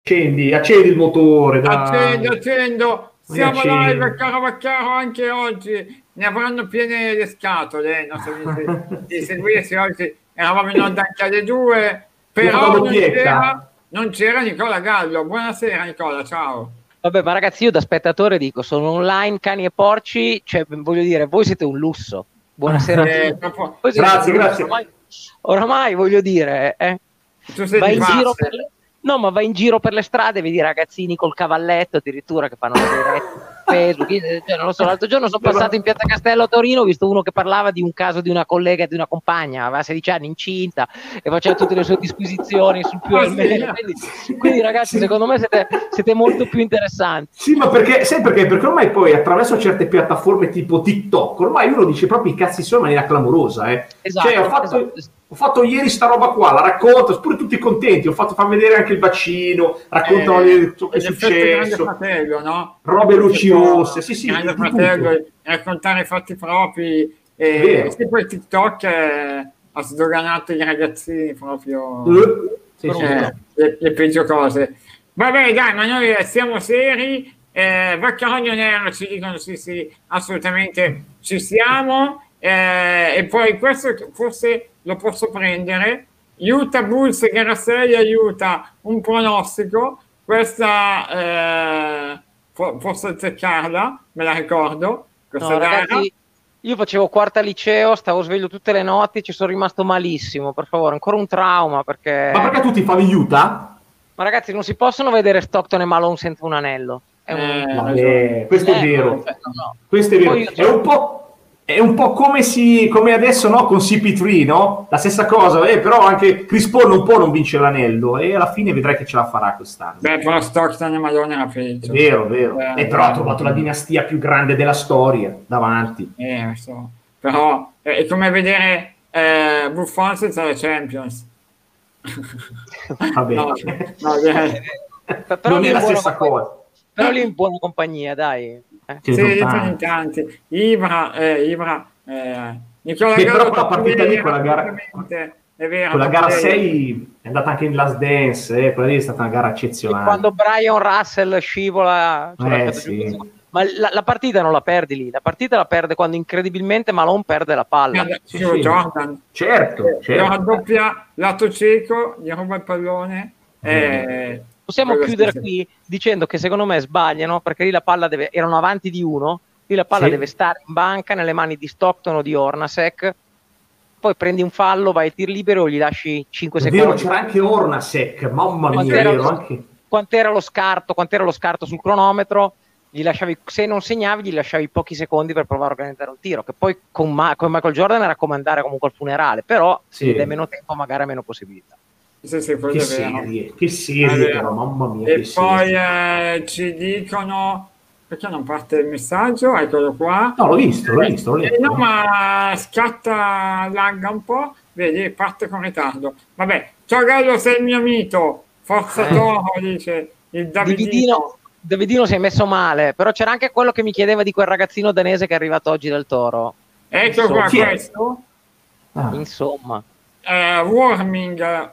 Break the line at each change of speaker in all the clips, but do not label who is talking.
Accendi, accendi il motore. Dai.
Accendo, accendo. Siamo
accendi.
live, caro Vaccaro, anche oggi. Ne avranno piene le scatole, non so di, di seguirsi oggi. Eravamo in onda anche alle due, però non c'era, non c'era Nicola Gallo. Buonasera Nicola, ciao.
Vabbè, ma ragazzi, io da spettatore dico, sono online, cani e porci, cioè, voglio dire, voi siete un lusso. Buonasera a
Eh,
Grazie, grazie.
Oramai, oramai, voglio dire, eh,
tu sei
vai in giro per le... No, ma vai in giro per le strade, vedi ragazzini col cavalletto addirittura che fanno le dirette. Io, cioè, non lo so, l'altro giorno sono passato in piazza Castello a Torino, ho visto uno che parlava di un caso di una collega e di una compagna, aveva 16 anni, incinta, e faceva tutte le sue disquisizioni sul più e
Ah,
il
sì?
meno. Quindi, quindi, ragazzi, secondo me siete, siete molto più interessanti.
Sì, ma perché, sai perché? Perché ormai poi attraverso certe piattaforme tipo TikTok, ormai uno dice proprio i cazzi suoi in maniera clamorosa. Eh.
Esatto,
Cioè, ho fatto,
esatto.
Ho fatto ieri sta roba qua, la racconto, pure tutti contenti, ho fatto far vedere anche il vaccino, raccontano
Eh,
ciò che è successo,
Fratello, no?
robe luci
Tipo,
rosse, sì sì,
Grande
tutto.
Fratello, raccontare i fatti propri. E, poi TikTok eh, ha sdoganato i ragazzini proprio
sì, sì.
eh, le, le peggio cose. Vabbè, dai, ma noi siamo seri. Eh, Vaccarogno Nero ci dicono sì, sì, assolutamente ci siamo. Eh, e poi questo forse lo posso prendere. Utah Bulls gara 6 aiuta un pronostico. Questa eh, posso azzeccarla, me la ricordo. Questa
No,
gara.
ragazzi, io facevo quarta liceo, stavo sveglio tutte le notti, ci sono rimasto malissimo, per favore, ancora un trauma perché...
Ma perché tu ti favi Utah?
Ma ragazzi, non si possono vedere Stockton e Malone senza un anello. È un...
Eh,
Vabbè, questo è
Eh,
vero.
cioè, no, no.
Questo è vero.
Poi io-
È un po'. È un po' come, si, come adesso no, con CP3, no? La stessa cosa, eh, però anche Chris Paul non può non vincere l'anello e alla fine vedrai che ce la farà quest'anno.
Beh, però Stockton e Malone era
È
peggio.
vero, vero.
Eh,
e però ha
eh.
trovato la dinastia più grande della storia davanti.
Eh, so. Però eh, è come vedere eh, Buffon senza le Champions.
Vabbè.
No, no, eh,
Però
non è la stessa
compagnia-
cosa.
Però lì in buona compagnia, dai. Eh.
Sì,
tanti.
Ibra, eh, Ibra, eh, Nicola
Sì, però quella partita lì, quella gara-
vero.
Quella gara
perché-
6 è andata anche in Last Dance, eh, quella lì è stata una gara
E
eccezionale.
quando Brian Russell scivola... cioè,
Eh, sì.
Ma la, la partita non la perdi lì, la partita la perde quando incredibilmente Malone perde la palla.
Sì,
Sì, sì.
Jordan.
Certo,
Lo
certo.
raddoppia lato cieco, gli ruba il pallone. eh,
Possiamo
quello
chiudere qui dicendo che secondo me sbagliano perché lì la palla deve, erano avanti di uno, lì la palla
Sì.
deve stare in banca nelle mani di Stockton o di Ornasek, poi prendi un fallo, vai a tir libero o gli lasci 5
È vero,
secondi.
c'era anche Ornasek, mamma mia,
Quant'era
vero,
lo,
anche...
quant'era lo scarto, quant'era lo scarto sul cronometro, gli lasciavi, se non segnavi gli lasciavi pochi secondi per provare a organizzare un tiro, che poi con, Ma- con Michael Jordan era come andare comunque al funerale, però
Sì.
se hai meno tempo magari hai meno possibilità.
Sì, sì,
Che serie, che serie però, mamma mia,
E
che
poi eh, ci dicono perché non parte il messaggio? Eccolo qua.
No, l'ho visto, l'ho visto, l'ho
Eh,
letto.
no, ma scatta, lagga un po', vedi, parte con ritardo. Vabbè, ciao Gallo, sei il mio mito. Forza
Eh.
Toro, dice il Davidino.
Davidino, Davidino si è messo male, però c'era anche quello che mi chiedeva di quel ragazzino danese che è arrivato oggi del Toro.
Ecco qua questo.
Ah,
Insomma,
Eh, warming.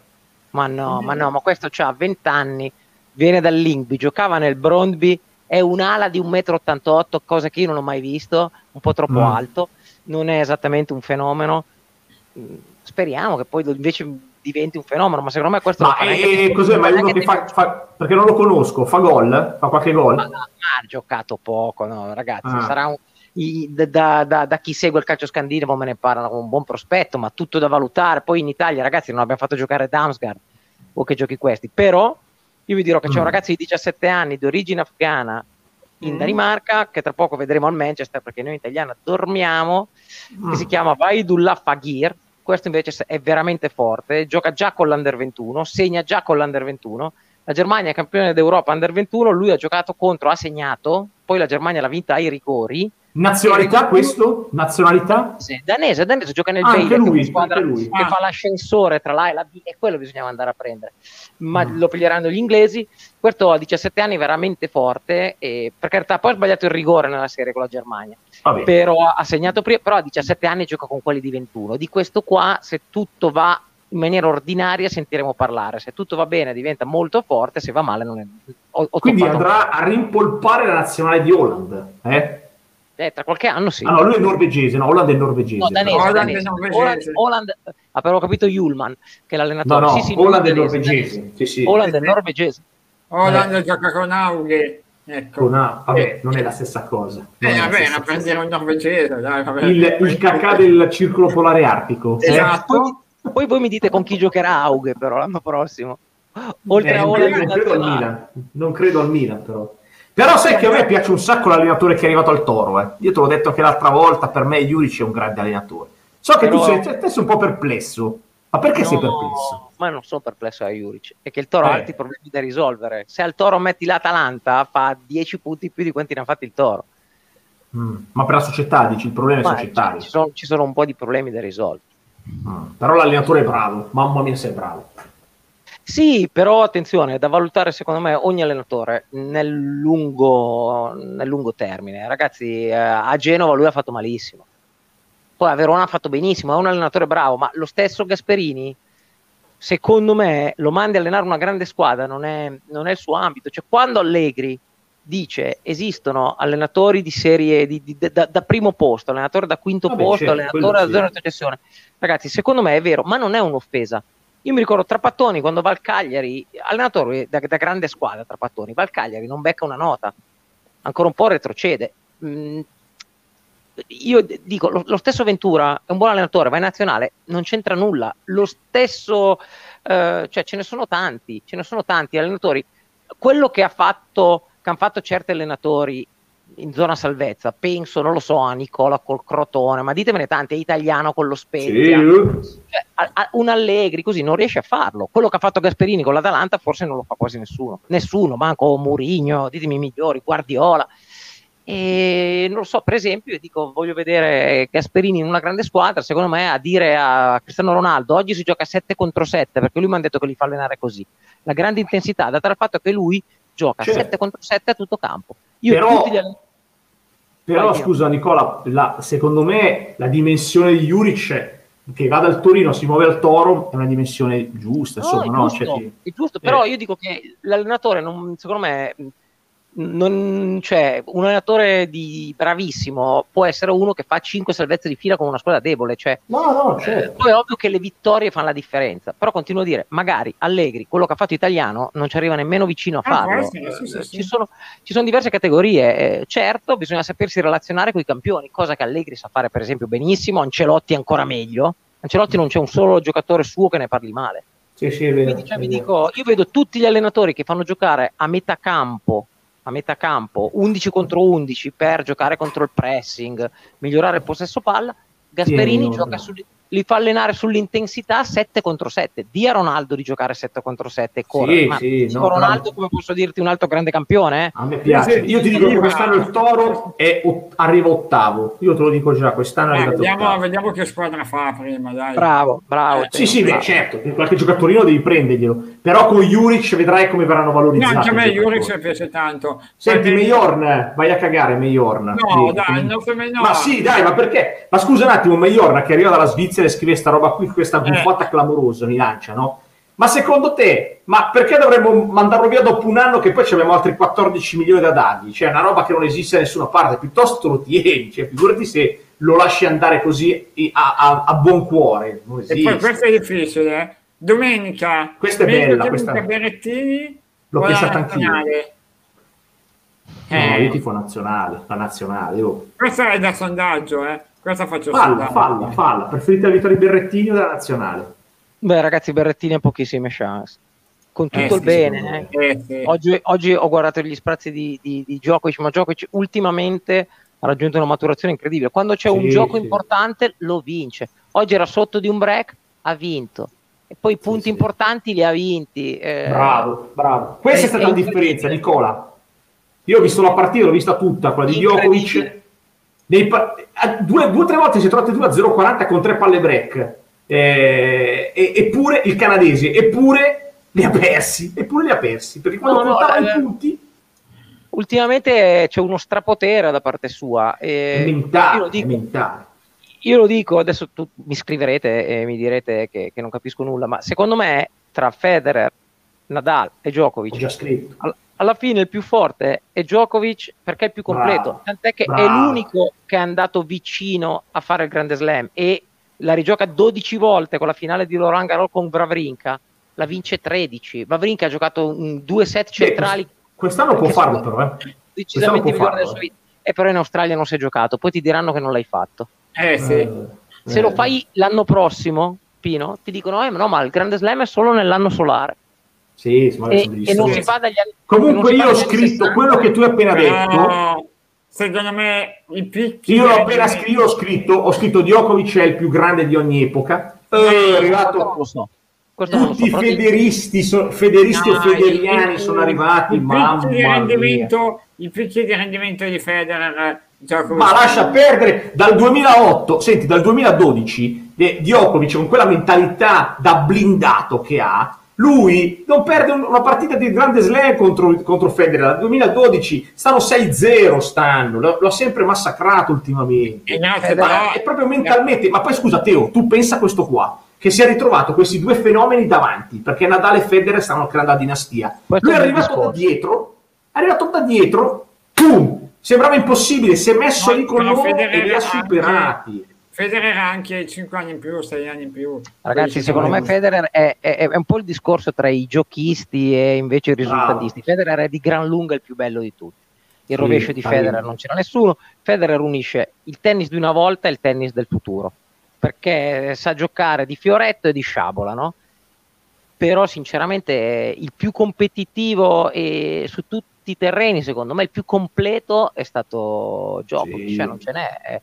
Ma no, ma no, ma questo ha 20 anni, viene dal Linkby, giocava nel Brondby, è un'ala di 1,88 m, cosa che io non ho mai visto, un po' troppo
Mm.
alto, non è esattamente un fenomeno. Mm, Speriamo che poi invece diventi un fenomeno, ma secondo me questo
Ma
fa neanche
cos'è? Ma è uno
che
fa, fa- perché non lo conosco, fa gol? Fa qualche gol?
Ma, ma ha giocato poco, no, ragazzi.
Ah.
Sarà un- i- da, da- da chi segue il calcio scandinavo me ne parlano come un buon prospetto, ma tutto da valutare. Poi in Italia, ragazzi, non abbiamo fatto giocare Damsgaard o che giochi questi. Però io vi dirò che c'è un
Mm.
ragazzo di 17 anni di origine afghana in
Mm.
Danimarca, che tra poco vedremo al Manchester perché noi in italiano dormiamo,
Mm.
che si chiama Vaidullah Fagir. Questo invece è veramente forte, gioca già con l'Under 21, segna già con l'Under 21. La Germania è campione d'Europa Under 21, lui ha giocato contro, ha segnato, poi la Germania l'ha vinta ai rigori.
Nazionalità questo? Nazionalità?
Sì, danese, danese gioca nel che è
lui,
una squadra
anche lui.
che
Ah.
fa l'ascensore tra l'A e la B, e quello bisognava andare a prendere. Ma
Mm.
lo piglieranno gli inglesi. Questo a 17 anni è veramente forte, e per carità, poi ha sbagliato il rigore nella serie con la Germania però ha segnato prima, però a 17 anni gioca con quelli di 21. Di questo qua, se tutto va in maniera ordinaria sentiremo parlare. Se tutto va bene diventa molto forte, se va male non è...
Ho, ho Quindi andrà a rimpolpare la nazionale di Holland, eh?
Eh, tra qualche anno sì.
Ah, no, lui è norvegese, no, Holland è norvegese. No,
danese,
Holland,
danese. Holland, Holland, ah, però ho capito Julman, che è l'allenatore.
No, no,
sì, sì,
Holland è norvegese. Sì, sì.
Holland è norvegese.
Holland eh. gioca con Aughe.
Ecco. Con A, vabbè, eh. non è la stessa cosa.
Eh, vabbè, la prendere un norvegese. Dai, vabbè.
Il, il cacà del circolo polare artico.
Eh. Esatto. Poi, poi, voi mi dite con chi giocherà Aughe, però l'anno prossimo. Oltre
eh,
a
Holland, non credo al Milan. Non credo al Milan, però. Però sai che a me piace un sacco l'allenatore che è arrivato al Toro. Eh. Io te l'ho detto che l'altra volta, per me Juric è un grande allenatore. So che Però... tu sei, te sei un po' perplesso. Ma perché no, sei perplesso?
Ma non sono perplesso a Juric. È che il Toro eh. ha altri problemi da risolvere. Se al Toro metti l'Atalanta, fa 10 punti più di quanti ne ha fatti il Toro.
Mm. Ma per la società, dici, il problema è societario.
Ci sono, ci sono un po' di problemi da risolvere.
Mm. Però l'allenatore è bravo. Mamma mia, sei bravo.
Sì, però attenzione, da valutare secondo me ogni allenatore nel lungo, nel lungo termine. Ragazzi, eh, a Genova lui ha fatto malissimo. Poi a Verona ha fatto benissimo, è un allenatore bravo, ma lo stesso Gasperini, secondo me, lo mandi a allenare una grande squadra, non è, non è il suo ambito. Cioè, quando Allegri dice esistono allenatori di serie di, di, da, da, primo posto, allenatore da quinto Vabbè, posto, allenatore da zona di retrocessione, ragazzi, secondo me è vero, ma non è un'offesa io mi ricordo Trapattoni quando va al Cagliari, allenatore da, da grande squadra Trapattoni, va al Cagliari, non becca una nota, ancora un po' retrocede. Mm, io dico, lo, lo, stesso Ventura è un buon allenatore, va in nazionale, non c'entra nulla. Lo stesso, eh, cioè ce ne sono tanti, ce ne sono tanti allenatori. Quello che ha fatto, che hanno fatto certi allenatori in zona salvezza, penso, non lo so, a Nicola col Crotone, ma ditemene tanti, è italiano con lo Spezia, sì. cioè, a, a, un Allegri così non riesce a farlo. Quello che ha fatto Gasperini con l'Atalanta forse non lo fa quasi nessuno, nessuno, manco Murigno, ditemi i migliori, Guardiola. E non lo so, per esempio, io dico, voglio vedere Gasperini in una grande squadra, secondo me a dire a Cristiano Ronaldo, oggi si gioca 7 contro 7, perché lui mi ha detto che li fa allenare così. La grande intensità, data dal fatto che lui gioca certo. 7 contro 7 a tutto campo. Io
però, gli... però scusa Nicola, la, secondo me la dimensione di Juric che va dal Torino, si muove al Toro, è una dimensione giusta,
no,
insomma,
è
no?
giusto, cioè, è giusto, però eh. io dico che l'allenatore, non, secondo me, non, cioè, un allenatore di bravissimo può essere uno che fa 5 salvezze di fila con una squadra debole. Cioè,
no, no, certo.
poi è ovvio che le vittorie fanno la differenza. Però continuo a dire, magari Allegri, quello che ha fatto Italiano, non ci arriva nemmeno vicino a ah, farlo. Sì, sì, sì, ci, sono, ci, sono, diverse categorie. Eh, certo, bisogna sapersi relazionare con i campioni, cosa che Allegri sa fare, per esempio, benissimo. Ancelotti ancora meglio. Ancelotti non c'è un solo giocatore suo che ne parli male.
Sì, sì, è vero,
Quindi, cioè, vi dico, io vedo tutti gli allenatori che fanno giocare a metà campo a metà campo 11 contro 11 per giocare contro il pressing, migliorare il possesso palla, Gasperini sul, li fa allenare sull'intensità 7 contro 7. Di a Ronaldo di giocare 7 contro 7 e correre. Sì, Ma sì, no, Ronaldo, come posso dirti, un altro grande campione? Eh?
A me piace. Io ti dico che quest'anno il Toro è, arriva ottavo. Io te lo dico già, quest'anno
eh, vediamo, vediamo, che squadra fa prima, dai.
Bravo, bravo. Eh,
sì, sì, beh, certo, qualche giocatorino devi prenderglielo. Però con Juric vedrai come verranno valorizzati.
No, anche a me Juric piace tanto.
Senti, perché... Mayorn, vai a cagare Mayorn.
No, sì. dai, non no.
Ma sì, dai, ma perché? Ma scusa un attimo, Mayorn che arriva dalla Svizzera e scrive sta roba qui, questa buffata eh. clamorosa mi lancia, no? Ma secondo te, ma perché dovremmo mandarlo via dopo un anno che poi abbiamo altri 14 milioni da dargli? Cioè, una roba che non esiste da nessuna parte, piuttosto lo tieni, cioè, figurati se lo lasci andare così a, a, a buon cuore. Non esiste.
E poi questo è difficile, eh? Domenica,
questa è bella, questa
Berrettini,
l'ho pensata anch'io. Eh. No, io tifo nazionale, la nazionale. Io...
Questa è da sondaggio, eh? Questa faccio
falla, falla, falla. Preferite la vittoria di Berrettini o della nazionale?
Beh, ragazzi, Berrettini ha pochissime chance. Con tutto eh, il sì, bene, eh. Eh, sì. oggi, oggi, ho guardato gli sprazzi di, di, di Djokovic, ma Djokovic ultimamente ha raggiunto una maturazione incredibile. Quando c'è sì, un gioco importante, lo vince. Oggi era sotto di un break, ha vinto. E poi punti importanti li ha vinti.
Eh. Bravo, bravo. Questa è, è stata la differenza, Nicola. Io ho visto la partita, l'ho vista tutta, quella di Djokovic pa- due o tre volte si è trovato 2 a 0,40 con tre palle break. Eh, eppure il canadese, eppure li ha persi, eppure li ha persi, perché quando no, contava no, i punti...
Ultimamente c'è uno strapotere da parte sua.
Eh, mentale, dico, mentale.
Io lo dico, adesso tu mi scriverete e mi direte che, che non capisco nulla, ma secondo me tra Federer, Nadal e Djokovic, all- alla fine il più forte è Djokovic perché è il più completo, Bravo. tant'è che Bravo. è l'unico che è andato vicino a fare il Grande Slam e la rigioca 12 volte con la finale di Laurent Garros con Vavrinka, la vince 13. Vavrinka ha giocato due set centrali. Beh,
quest'anno può farlo però, eh.
Decisamente migliore della sua vita. E però in Australia non si è giocato, poi ti diranno che non l'hai fatto.
Eh sì. Eh,
Se lo fai l'anno prossimo, Pino, ti dicono, eh, no, ma il Grande Slam è solo nell'anno solare.
Sì,
e, e non si fa dagli
anni Comunque io ho scritto quello che tu hai appena detto.
secondo me i picchi.
Io l'ho appena scritto, io ho scritto, ho scritto Djokovic è il più grande di ogni epoca. Eh, è arrivato. Non lo so. Questo Tutti i so, federisti, so, federisti no, o federiani il, sono arrivati.
I picchi, di rendimento, I picchi di rendimento di Federer.
Ma lascia perdere dal 2008, senti, dal 2012 eh, Djokovic con quella mentalità da blindato che ha, lui non perde una partita di grande slam contro, contro Federer. Dal 2012 stanno 6-0 stanno lo, l'ho sempre massacrato ultimamente. No, ma è proprio mentalmente ma poi scusa Teo tu pensa a questo qua che si è ritrovato questi due fenomeni davanti perché Nadal e Federer stanno creando la dinastia. Questo lui è arrivato discorso. da dietro è arrivato da dietro pum sembrava impossibile si è messo no, lì con loro e li ha superati
Federer ha anche 5 anni in più, 6 anni in più.
Ragazzi, secondo me Federer è, è, è, un po' il discorso tra i giochisti e invece i risultatisti. Bravo. Federer è di gran lunga il più bello di tutti. Il rovescio sì, di Federer non c'era nessuno. Federer unisce il tennis di una volta e il tennis del futuro, perché sa giocare di fioretto e di sciabola, no? Però sinceramente il più competitivo e su tutti i terreni, secondo me il più completo è stato Djokovic, sì. cioè non ce n'è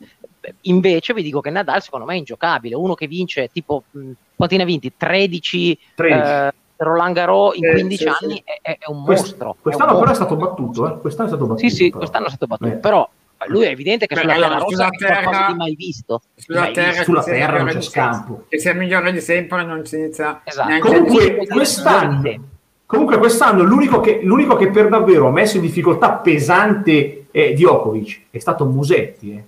invece vi dico che Nadal secondo me è ingiocabile, uno che vince tipo, mh, quanti ne ha vinti? 13, 13. Eh, Roland Garros in 15 eh, sì, anni sì. È, è, un
Quest,
mostro.
Quest'anno
è un
però mostro. è stato battuto, eh? quest'anno è stato battuto.
Sì, sì, però. quest'anno è stato battuto, eh. però lui è evidente che Beh, sulla allora, terra rossa terra, di mai visto.
Sulla mai terra, visto. Sulla terra non c'è scampo.
Che sia migliore di sempre non si inizia
esatto. Comunque quest'anno, comunque quest'anno l'unico che, l'unico che per davvero ha messo in difficoltà pesante eh, Djokovic è stato Musetti, eh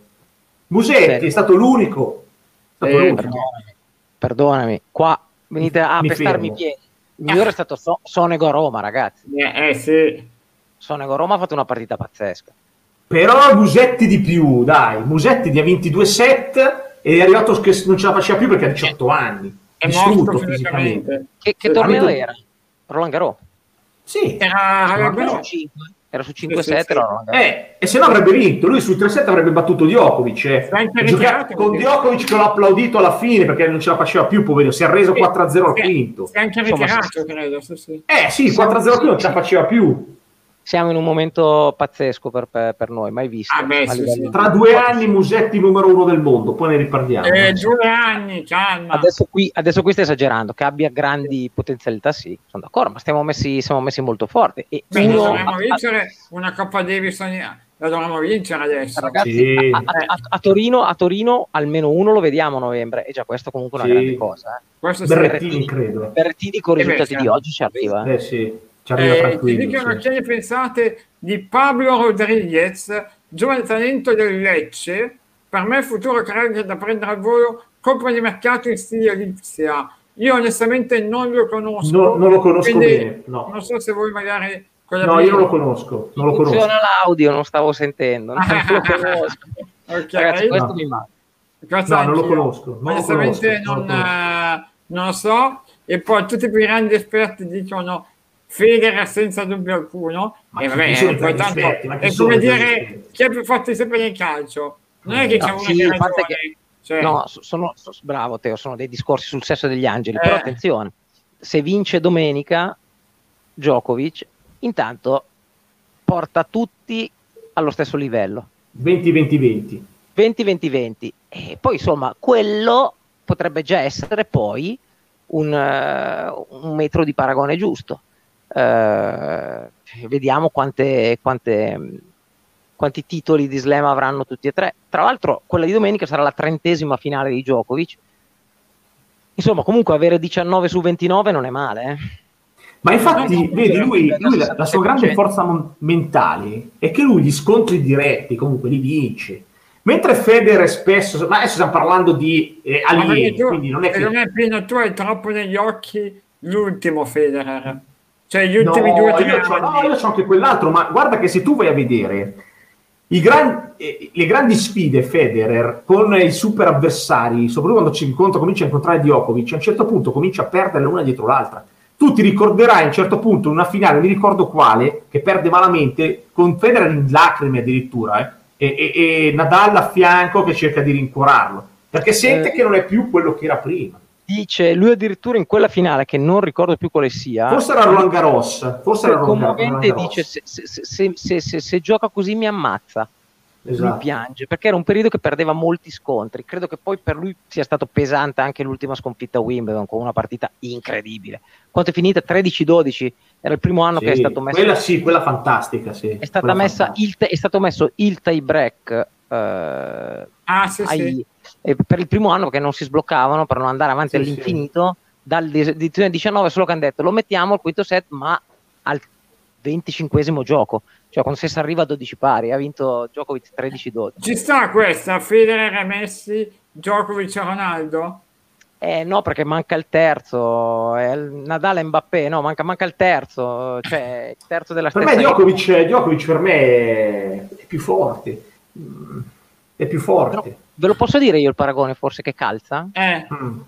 Musetti è stato l'unico. È stato
eh, l'unico. Perdonami, perdonami, qua venite a Mi pestarmi i piedi. Il migliore è stato so- Sonego Roma, ragazzi.
Eh, eh sì.
Sonego Roma ha fatto una partita pazzesca.
Però Musetti di più, dai. Musetti ne ha 22 set e è arrivato che non ce la faceva più perché ha 18 anni. È distrutto fisicamente.
Che, che torneo era? Roland Garros?
Sì.
Era
Garros. 5 era su 5-7 sì, sì,
eh, e se no avrebbe vinto. Lui su 3-7 avrebbe battuto Djokovic eh. Giocato, con Djokovic che l'ha applaudito alla fine perché non ce la faceva più poverino si è reso 4-0 al quinto
si è anche ritirato credo sì,
eh sì 4-0 al quinto non ce la faceva più
siamo in un momento pazzesco per, per noi, mai visto.
Ah beh, sì,
sì. Tra due anni Musetti numero uno del mondo, poi ne riparliamo.
Eh, due anni, calma.
Adesso qui, adesso qui stai esagerando, che abbia grandi potenzialità sì, sono d'accordo, ma stiamo messi, siamo messi molto forti. E
beh, uno, dovremmo vincere una Coppa Davis la dovremmo vincere adesso.
Ragazzi, sì. a, a, a, Torino, a, Torino, almeno uno lo vediamo a novembre, e già questo comunque è una sì. grande cosa. Eh.
Questo Berrettini, credo.
Berrettini con i eh risultati beh, di oggi ci arriva.
Eh, sì.
Ci arriva eh, tranquillo. Ti dicono sì. che ne pensate di Pablo Rodriguez, giovane talento del Lecce, per me futuro credo da prendere al volo, compra di mercato in stile Lipsia. Io onestamente non lo conosco.
No, non lo conosco bene. No.
Non so se voi magari...
No, io non lo conosco. Non lo
Funziona conosco. l'audio, non stavo sentendo. Non lo conosco. okay. Ragazzi, questo
no.
mi manca.
No, non lo conosco. Non
onestamente
lo conosco.
Non, non, uh, non lo so. E poi tutti i grandi esperti dicono Federer senza dubbio alcuno. Ma e vabbè, eh, poi tanto è come dire chi è più forte sempre nel calcio. Non è che no, c'è uno sì, che, che
cioè... no, sono, sono, bravo Teo sono dei discorsi sul sesso degli angeli eh. però attenzione se vince domenica Djokovic intanto porta tutti allo stesso livello.
20-20-20
20-20-20 e poi insomma quello potrebbe già essere poi un, uh, un metro di paragone giusto eh, vediamo quante, quante, quanti titoli di slam avranno tutti e tre. Tra l'altro, quella di domenica sarà la trentesima finale di Djokovic. Insomma, comunque avere 19 su 29 non è male. Eh.
Ma infatti, vedi, lui, lui la, la, sua grande forza mon- mentale è che lui gli scontri diretti comunque li vince. Mentre Federer spesso, ma adesso stiamo parlando di eh, alieni, tu, quindi non è che...
Non è Pino, tu hai troppo negli occhi l'ultimo Federer. Cioè gli ultimi no, due o tre
io anni. No, io ho anche quell'altro, ma guarda che se tu vai a vedere gran, eh, le grandi sfide Federer con i super avversari, soprattutto quando ci incontra, comincia a incontrare Djokovic, a un certo punto comincia a perdere l'una dietro l'altra. Tu ti ricorderai a un certo punto in una finale, mi ricordo quale, che perde malamente, con Federer in lacrime addirittura, eh, e, e, e, Nadal a fianco che cerca di rincuorarlo, perché sente eh. che non è più quello che era prima
dice lui addirittura in quella finale che non ricordo più quale sia
forse era Roland Garros forse era Roland Garros
dice se, se, se, se, gioca così mi ammazza esatto. lui piange perché era un periodo che perdeva molti scontri. Credo che poi per lui sia stato pesante anche l'ultima sconfitta a Wimbledon con una partita incredibile. Quanto è finita? 13-12 era il primo anno
sì,
che è stato messo
quella sì quella fantastica sì.
è, stata messa il, è stato messo il tie break eh,
ah, sì,
ai,
sì
eh, per il primo anno che non si sbloccavano per non andare avanti sì, all'infinito, sì. dall'edizione 19 solo che hanno detto lo mettiamo al quinto set ma al 25 gioco, cioè quando si arriva a 12 pari, ha vinto Djokovic 13-12.
Ci sta questa, Federer Messi, Djokovic Ronaldo?
Eh, no, perché manca il terzo, è il Nadal e Mbappé, no, manca, manca il terzo, cioè il terzo della
stessa. Per me Djokovic, Djokovic per me è più forte, è più forte. Però,
Ve lo posso dire io il paragone forse che calza?
Eh. Mm.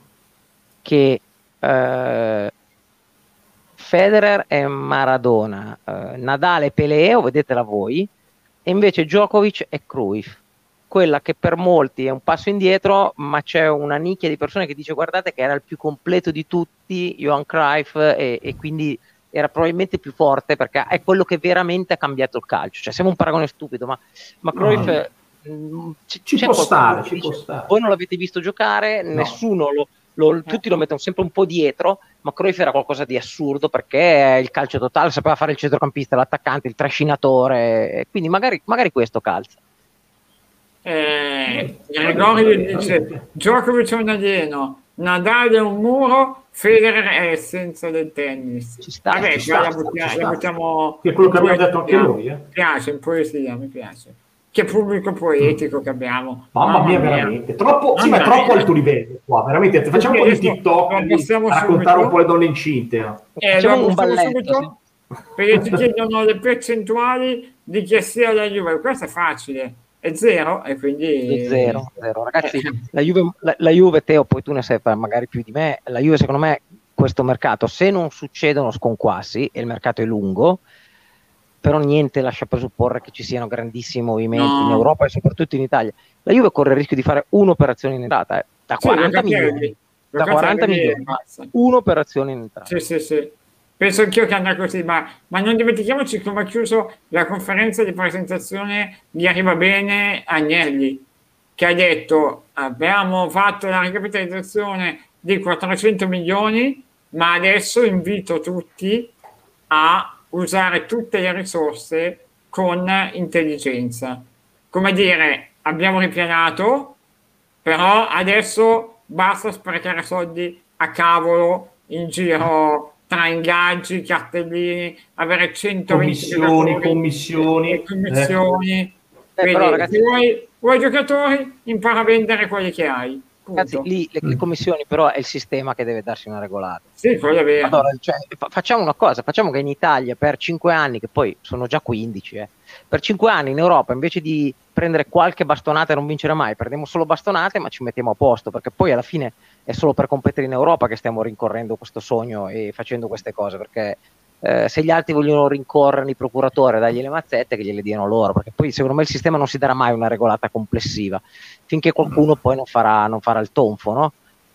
Che eh, Federer è Maradona, eh, Nadale Peleo, vedetela voi, e invece Djokovic è Cruyff. Quella che per molti è un passo indietro, ma c'è una nicchia di persone che dice guardate che era il più completo di tutti, Johan Cruyff, e, e quindi era probabilmente più forte perché è quello che veramente ha cambiato il calcio. Cioè, siamo un paragone stupido, ma, ma Cruyff... No
Mm, c- ci, può stare, ci può stare.
Voi non l'avete visto giocare, no. nessuno lo, lo, tutti lo mettono sempre un po' dietro, ma Cruyff era qualcosa di assurdo perché il calcio totale sapeva fare il centrocampista, l'attaccante, il trascinatore, quindi magari, magari questo calza.
Eh, Gregorio dice Djokovic è un alieno, Nadal è un muro, Federer è essenza del tennis.
Ci sta, Vabbè, ci sta, la buttiamo,
la buttiamo, che è quello che abbiamo detto anche noi. Eh. Mi
piace, in poesia, mi piace che pubblico poetico che abbiamo.
Mamma, Mamma mia, mia, veramente. Troppo, Mamma sì, ma è troppo alto livello qua, veramente. Facciamo un po' di TikTok raccontare subito. un po' le donne incinte.
Eh, Facciamo un balletto, subito, sì. perché ti chiedono le percentuali di chi sia la Juve. Questo è facile. È zero e quindi...
È zero, zero. Ragazzi, eh. la, Juve, la, la Juve, Teo, poi tu ne sai magari più di me, la Juve secondo me questo mercato, se non succedono sconquassi e il mercato è lungo, però niente lascia presupporre che ci siano grandissimi movimenti no. in Europa e soprattutto in Italia. La Juve corre il rischio di fare un'operazione in entrata, eh, da sì, 40 milioni. Da 40 milioni, un'operazione in entrata.
Sì, sì, sì. Penso anch'io che andrà così, ma, ma, non dimentichiamoci come ha chiuso la conferenza di presentazione di Arriva Bene Agnelli, che ha detto abbiamo fatto la ricapitalizzazione di 400 milioni, ma adesso invito tutti a usare tutte le risorse con intelligenza. Come dire, abbiamo ripianato, però adesso basta sprecare soldi a cavolo in giro tra ingaggi, cartellini, avere 120
commissioni, commissioni,
commissioni. Eh. Quindi, eh, però, ragazzi... vuoi, vuoi giocatori, impara a vendere quelli che hai.
Ragazzi, lì le, le, mm. commissioni però è il sistema che deve darsi una regolata.
Sì, quello è vero.
Allora, cioè, fa- facciamo una cosa, facciamo che in Italia per 5 anni, che poi sono già 15, eh, per 5 anni in Europa invece di prendere qualche bastonata e non vincere mai, prendiamo solo bastonate ma ci mettiamo a posto, perché poi alla fine è solo per competere in Europa che stiamo rincorrendo questo sogno e facendo queste cose, perché eh, se gli altri vogliono rincorrere i procuratori, dargli le mazzette, che gliele diano loro, perché poi secondo me il sistema non si darà mai una regolata complessiva, finché qualcuno mm. poi non farà, non farà il tonfo, no?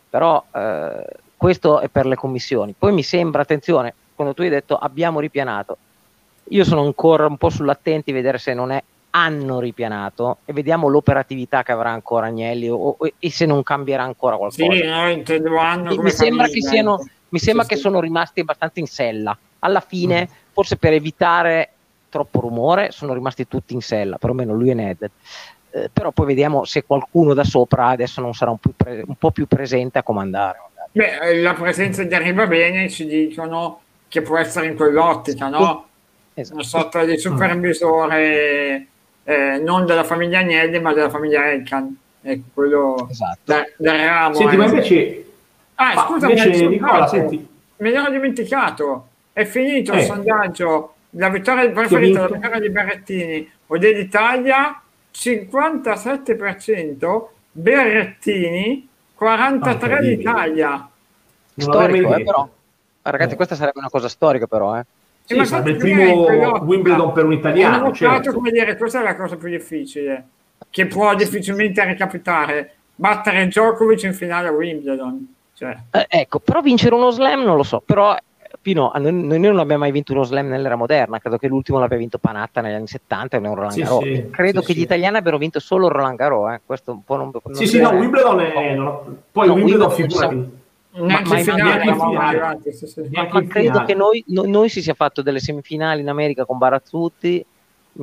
Però eh, questo è per le commissioni. Poi mi sembra, attenzione, quando tu hai detto abbiamo ripianato, io sono ancora un po' sull'attenti a vedere se non è hanno ripianato e vediamo l'operatività che avrà ancora Agnelli o, o, e se non cambierà ancora qualcosa.
Sì, no, mi
sembra che siano mi sembra sì, che sì. sono rimasti abbastanza in sella alla fine, mm. forse per evitare troppo rumore, sono rimasti tutti in sella, perlomeno lui e Ned. Eh, però poi vediamo se qualcuno da sopra adesso non sarà un, pre- un po' più presente a comandare.
Beh, eh, la presenza di Arriva Bene ci dicono che può essere in quell'ottica, no? Esatto. Una sorta di supervisore eh, non della famiglia Agnelli ma della famiglia Elkan. Ecco, quello
Esatto.
da, da
Senti, ma invece...
Ah,
Ma
scusa,
invece,
mi
Nicola,
me l'ero dimenticato. È finito il
Eh.
sondaggio. La vittoria preferita, la vittoria di Berrettini o dell'Italia, 57% Berrettini, 43%
Ah, incredibile.
l'Italia.
Storico, eh, però. Ma ragazzi,
Eh.
questa sarebbe una cosa storica, però, eh.
Sì,
ma
sarebbe il primo Wimbledon per un italiano,
Ho
certo.
come dire, questa è la cosa più difficile, che può difficilmente recapitare. Battere Djokovic in finale a Wimbledon. Cioè,
Eh, ecco, però vincere uno slam non lo so. Però, eh, Pino, noi, noi non abbiamo mai vinto uno slam nell'era moderna. Credo che l'ultimo l'abbia vinto Panatta negli anni 70 e un Roland
Sì,
Garros.
sì,
Credo
sì,
che
sì.
gli italiani abbiano vinto solo il Roland Garros. Eh. Questo un po' non, non
Sì, sì, no, Wimbledon è... ho- Poi
No,
Wimbledon,
Wimbledon ma
in finale
ma
in
credo che noi, no- noi si sia fatto delle semifinali in America con Barazzutti,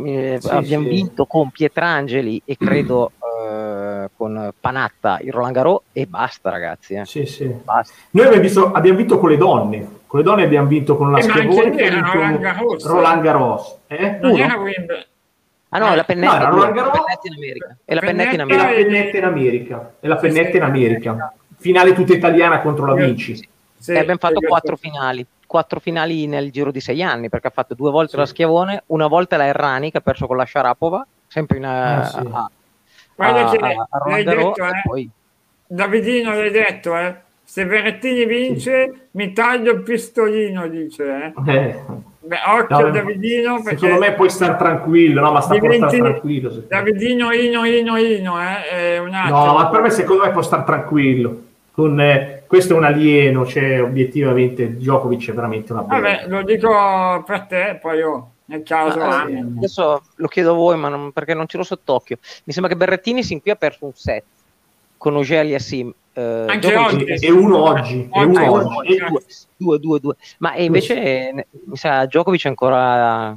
eh,
Sì,
abbiamo
sì.
vinto con Pietrangeli e credo con Panatta il Roland Garros e basta ragazzi. eh.
Sì, sì.
Basta.
Noi abbiamo, visto- abbiamo vinto con le donne. Con le donne abbiamo vinto con la
Eh,
Schiavone
Roland Garros.
Roland Garros. Eh?
Non era Wimbledon.
Ah no,
Eh,
la pennetta,
no, Roland
la
Garros.
pennetta in America. E la pennetta in
E
Pennetta
la
America.
pennetta in America. E la
Sì,
pennetta
sì.
in America. Finale tutta italiana contro la Vinci.
Sì,
e abbiamo fatto
sì,
quattro finali. Quattro finali nel giro di sei anni, perché ha fatto due volte la Schiavone, una volta la Errani che ha perso con la Sharapova, sempre in,
Ah,
a,
sì.
a-
Guarda
a-
che
a
l'hai
Roland Garros
detto, eh.
poi
Davidino l'hai detto, eh. Se Verrettini vince, mi taglio il pistolino, dice. Eh.
Eh.
Beh, occhio
No,
a Davidino, perché
Secondo me puoi stare tranquillo, no? Ma sta
diventi
tranquillo.
Davidino, Ino, Ino, Ino, eh. Attimo.
No, ma per me secondo me può stare tranquillo. Con, eh, questo è un alieno, cioè obiettivamente Djokovic è veramente una bella.
Vabbè, lo dico per te, poi io, nel caso...
Ma,
ah,
eh, adesso lo chiedo a voi, ma non- perché non ce l'ho sott'occhio. Mi sembra che Berrettini sin qui ha perso un set con Ogeli e Sim. Eh,
Anche oggi.
E uno oggi, e uno
Ah,
E-
due, due, due, due. Ma e invece eh, mi sa Djokovic è ancora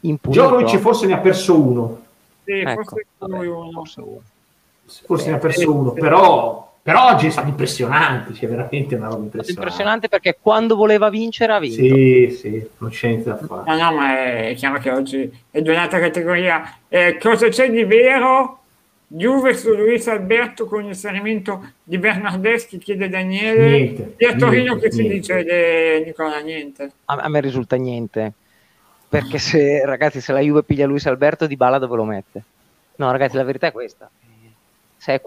impunito.
Djokovic forse ne ha perso uno,
sì,
Ecco,
forse
vabbè,
uno.
forse uno.
forse ne ha
Eh,
perso uno, però, però oggi è stato impressionante, cioè veramente una roba impressionante.
Impressionante perché quando voleva vincere ha vinto.
Sì, sì, non c'è niente da fare.
No, no, ma è chiaro che oggi è di un'altra categoria. Eh, cosa c'è di vero? Juve su Luis Alberto con l'inserimento di Bernardeschi, chiede Daniele.
Niente,
E a Torino
niente,
che si
niente.
dice, de- Nicola? Niente.
A, a me risulta niente. Perché se, ragazzi, se la Juve piglia Luis Alberto, Di Bala dove lo mette? No, ragazzi, la verità è questa. Se è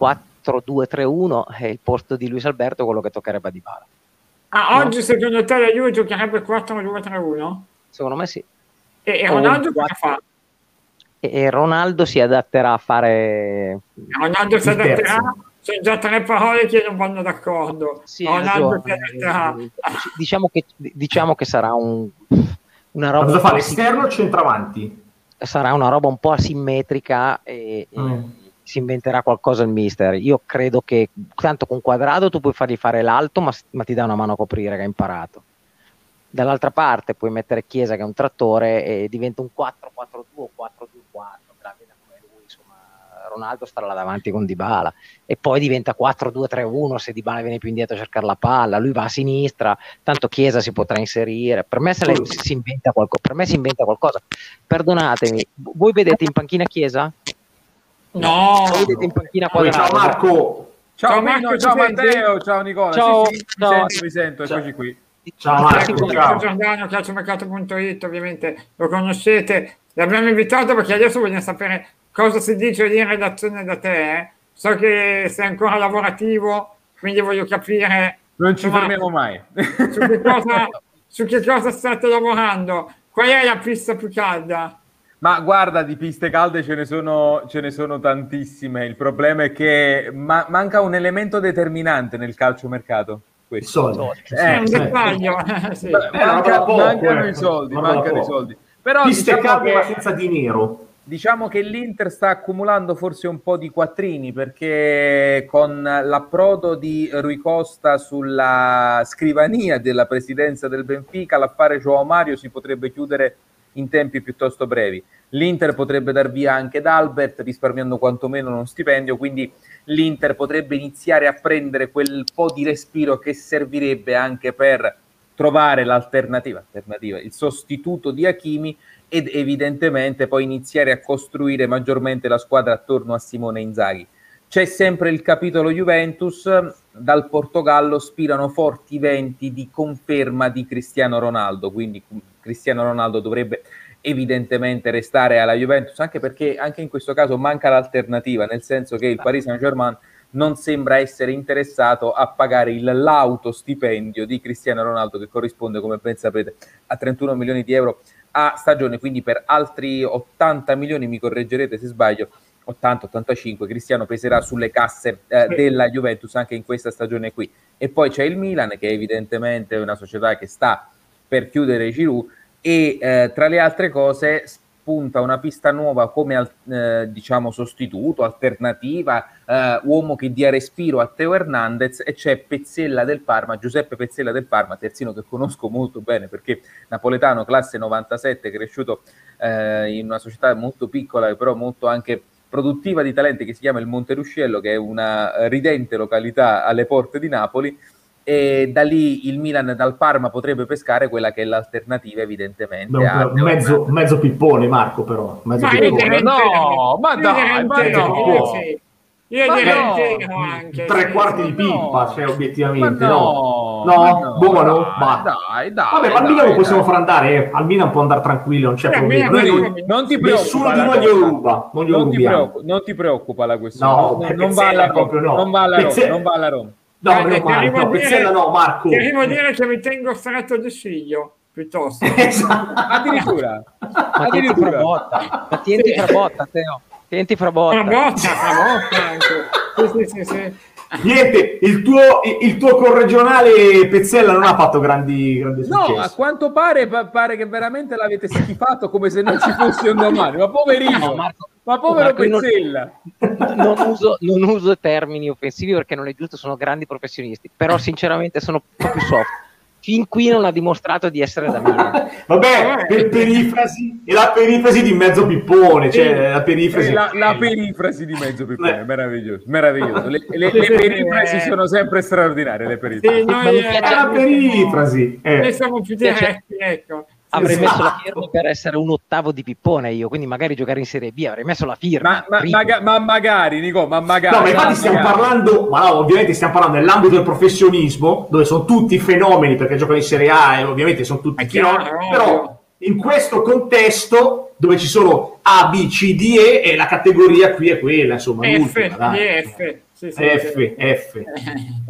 4-2-3-1, è il posto di Luis Alberto quello che toccherebbe a Di Bala.
Ah,
No.
oggi secondo te la Juve giocherebbe 4-2-3-1?
Secondo me sì.
E, e Ronaldo cosa fa?
E, e Ronaldo si adatterà a fare...
Ronaldo si adatterà? Sono già tre parole che non vanno d'accordo.
Sì,
Ronaldo si
ragione.
adatterà.
Diciamo che, diciamo che sarà un, una roba...
cosa fa
po'
l'esterno o centravanti?
sarà una roba un po' asimmetrica e, e
Mm.
Si inventerà qualcosa il mister. Io credo che tanto con quadrado tu puoi fargli fare l'alto, ma, ma ti dà una mano a coprire che ha imparato. Dall'altra parte puoi mettere Chiesa che è un trattore e diventa un 4-4-2 o 4-2-4, che la vede come lui, insomma, Ronaldo starà là davanti con Dybala e poi diventa 4-2-3-1 se Dybala viene più indietro a cercare la palla, lui va a sinistra, tanto Chiesa si potrà inserire. Per me lei si inventa qualcosa, per me si inventa qualcosa. Perdonatemi, voi vedete in panchina Chiesa?
No,
in panchina
Poi,
quadrato?
ciao Marco,
Ciao,
Ciao, Marco,
ciao
ci senti?
Matteo, ciao Nicola.
Ciao,
Sì, sì,
no.
mi sento, mi sento,
Ciao.
eccoci qui.
ciao Marco,
Marco
ciao.
Giordano, calciomercato.it, ovviamente lo conoscete. L'abbiamo invitato perché adesso vogliamo sapere cosa si dice lì in redazione da te. eh. So che sei ancora lavorativo, quindi voglio capire
Non ci fermiamo mai.
su che, cosa, su che cosa state lavorando. Qual è la pista più calda?
Ma guarda, di piste calde ce ne sono, ce ne sono tantissime. Il problema è che ma- manca un elemento determinante nel calciomercato.
I
Questo.
soldi.
È un
Eh,
dettaglio. sì.
Eh,
manca-
poco,
mancano
eh.
i soldi, mancano i soldi. Però
Piste
diciamo
calde
che-
ma senza dinero.
Diciamo che l'Inter sta accumulando forse un po' di quattrini perché con l'approdo di Rui Costa sulla scrivania della presidenza del Benfica l'affare Joao Mario si potrebbe chiudere in tempi piuttosto brevi. L'Inter potrebbe dar via anche D'Albert risparmiando quantomeno uno stipendio, quindi l'Inter potrebbe iniziare a prendere quel po' di respiro che servirebbe anche per trovare l'alternativa, alternativa, il sostituto di Hakimi ed evidentemente poi iniziare a costruire maggiormente la squadra attorno a Simone Inzaghi. C'è sempre il capitolo Juventus, dal Portogallo spirano forti venti di conferma di Cristiano Ronaldo, quindi Cristiano Ronaldo dovrebbe evidentemente restare alla Juventus, anche perché anche in questo caso manca l'alternativa, nel senso che il Paris Saint-Germain non sembra essere interessato a pagare il lauto stipendio di Cristiano Ronaldo che corrisponde, come ben sapete, a 31 milioni di euro a stagione, quindi per altri 80 milioni, mi correggerete se sbaglio, 80-85, Cristiano peserà sulle casse eh, della Juventus anche in questa stagione qui. E poi c'è il Milan che evidentemente è una società che sta per chiudere Giroud e eh, tra le altre cose spunta una pista nuova come eh, diciamo sostituto, alternativa, eh, uomo che dia respiro a Teo Hernandez e c'è Pezzella del Parma, Giuseppe Pezzella del Parma, terzino che conosco molto bene perché napoletano, classe 97, cresciuto eh, in una società molto piccola però molto anche produttiva di talenti che si chiama il Monte Ruscello, che è una ridente località alle porte di Napoli, e da lì il Milan dal Parma potrebbe pescare quella che è l'alternativa evidentemente
Beh, un mezzo, mezzo, pippone Marco però. Mezzo
ma
pippone.
no ma dai ma no, io
ma direi no. anche tre quarti di pippa cioè obiettivamente no. no, no, buono
dai, dai, dai
vabbè ma al Milan lo possiamo far andare eh. al Milan può andare tranquillo non c'è eh, problema.
Non, non ti
nessuno di noi glielo ruba non,
non, ti preoccupa, non ti preoccupa la questione. No, non, va alla Roma non va alla Roma non va alla Roma
No, eh, no, Marco, no, dire, no, Marco.
Ti arrivo a dire che mi tengo stretto di figlio, piuttosto.
esatto. Addirittura.
Ma tienti fra botta, ma tienti fra botta, Teo. Tienti fra botta.
Fra botta, fra botta anche. Sì, sì, sì, sì.
Niente, il tuo, il tuo corregionale Pezzella non ha fatto grandi, grandi successi.
No, a quanto pare pare che veramente l'avete schifato come se non ci fosse un domani. Ma poverino, no, Marco, ma povero Pezzella.
Non, non, uso, non uso termini offensivi perché non è giusto, sono grandi professionisti, però sinceramente sono un po' più soft fin qui non ha dimostrato di essere da Milan.
Vabbè, per perifrasi, è la perifrasi di mezzo pippone, cioè la perifrasi.
La, la perifrasi di mezzo pippone, eh. meraviglioso, meraviglioso. Le, le, le perifrasi sono sempre straordinarie, le perifrasi. Sì,
noi, è la perifrasi.
Eh. Noi siamo più diretti, ecco
avrei messo la firma per essere un ottavo di Pippone io, quindi magari giocare in Serie B avrei messo la firma.
Ma, ma, maga- ma magari, Nico, ma magari.
No, ma infatti stiamo magari. parlando, ma no, ovviamente stiamo parlando nell'ambito del professionismo, dove sono tutti fenomeni perché giocano in Serie A e ovviamente sono tutti fenomeni, però in questo contesto dove ci sono A, B, C, D, E e la categoria qui è quella, insomma,
F, l'ultima, F. Sì, sì,
F, sì. F.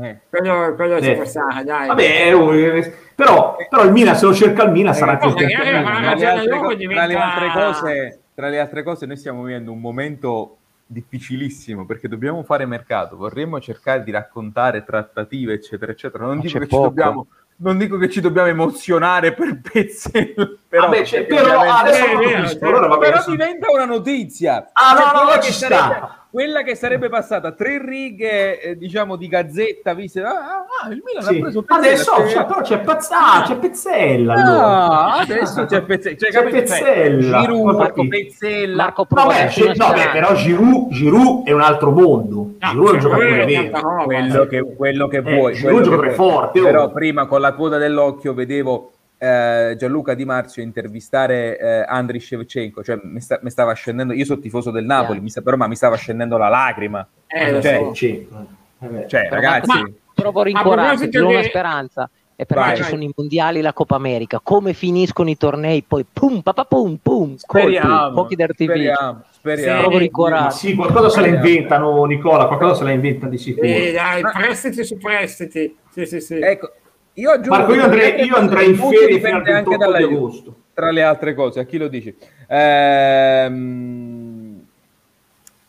Eh, quello, quello ci passava, dai.
Vabbè, eh, però, però, il Milan, se lo cerca il Milan, sarà
più tra, le altre, diventa... tra, le altre cose, tra le altre cose, noi stiamo vivendo un momento difficilissimo perché dobbiamo fare mercato, vorremmo cercare di raccontare trattative, eccetera, eccetera. Non dico che ci dobbiamo non dico che ci dobbiamo emozionare per Pezzella, però,
vabbè, cioè, però, adesso eh,
eh, però, però diventa una notizia.
Ah, cioè, no, no, no, ci sta.
Quella che sarebbe passata tre righe, eh, diciamo, di gazzetta, viste, ah, ah, ah il Milan sì. ha preso
Pezzella. Adesso c'è, cioè, però c'è, Pazza, c'è Pezzella.
Allora. Ah, adesso c'è Pezzella. Cioè,
c'è Pezzella.
Giroud, Marco Pezzella.
Marco
no, beh, no, beh, però Giroud, Giroud è un altro mondo. No, Giroud è un giocatore vero.
Quello che, quello che eh, vuoi.
Giroud è un giocatore forte.
Oh. Però prima con la coda dell'occhio vedevo eh, Gianluca Di Marzio intervistare eh, Andriy Shevchenko, cioè mi, sta, mi, stava scendendo, io sono tifoso del Napoli, yeah. mi sta, però ma mi stava scendendo la lacrima.
Eh, cioè,
so. cioè ragazzi...
Ma, trovo rincuorante, c'è una speranza e però vai, ci vai. sono i mondiali la Coppa America come finiscono i tornei poi pum papà pum pum
speriamo,
pochi
speriamo, speriamo.
Sì, sì, qualcosa se la inventano Nicola qualcosa se la inventano di sicuro
eh, dai, prestiti su prestiti sì, sì, sì.
ecco io aggiungo
Marco, io andrei, io andrei in ferie fino al anche dalla di agosto.
Tra le altre cose, a chi lo dici? Ehm,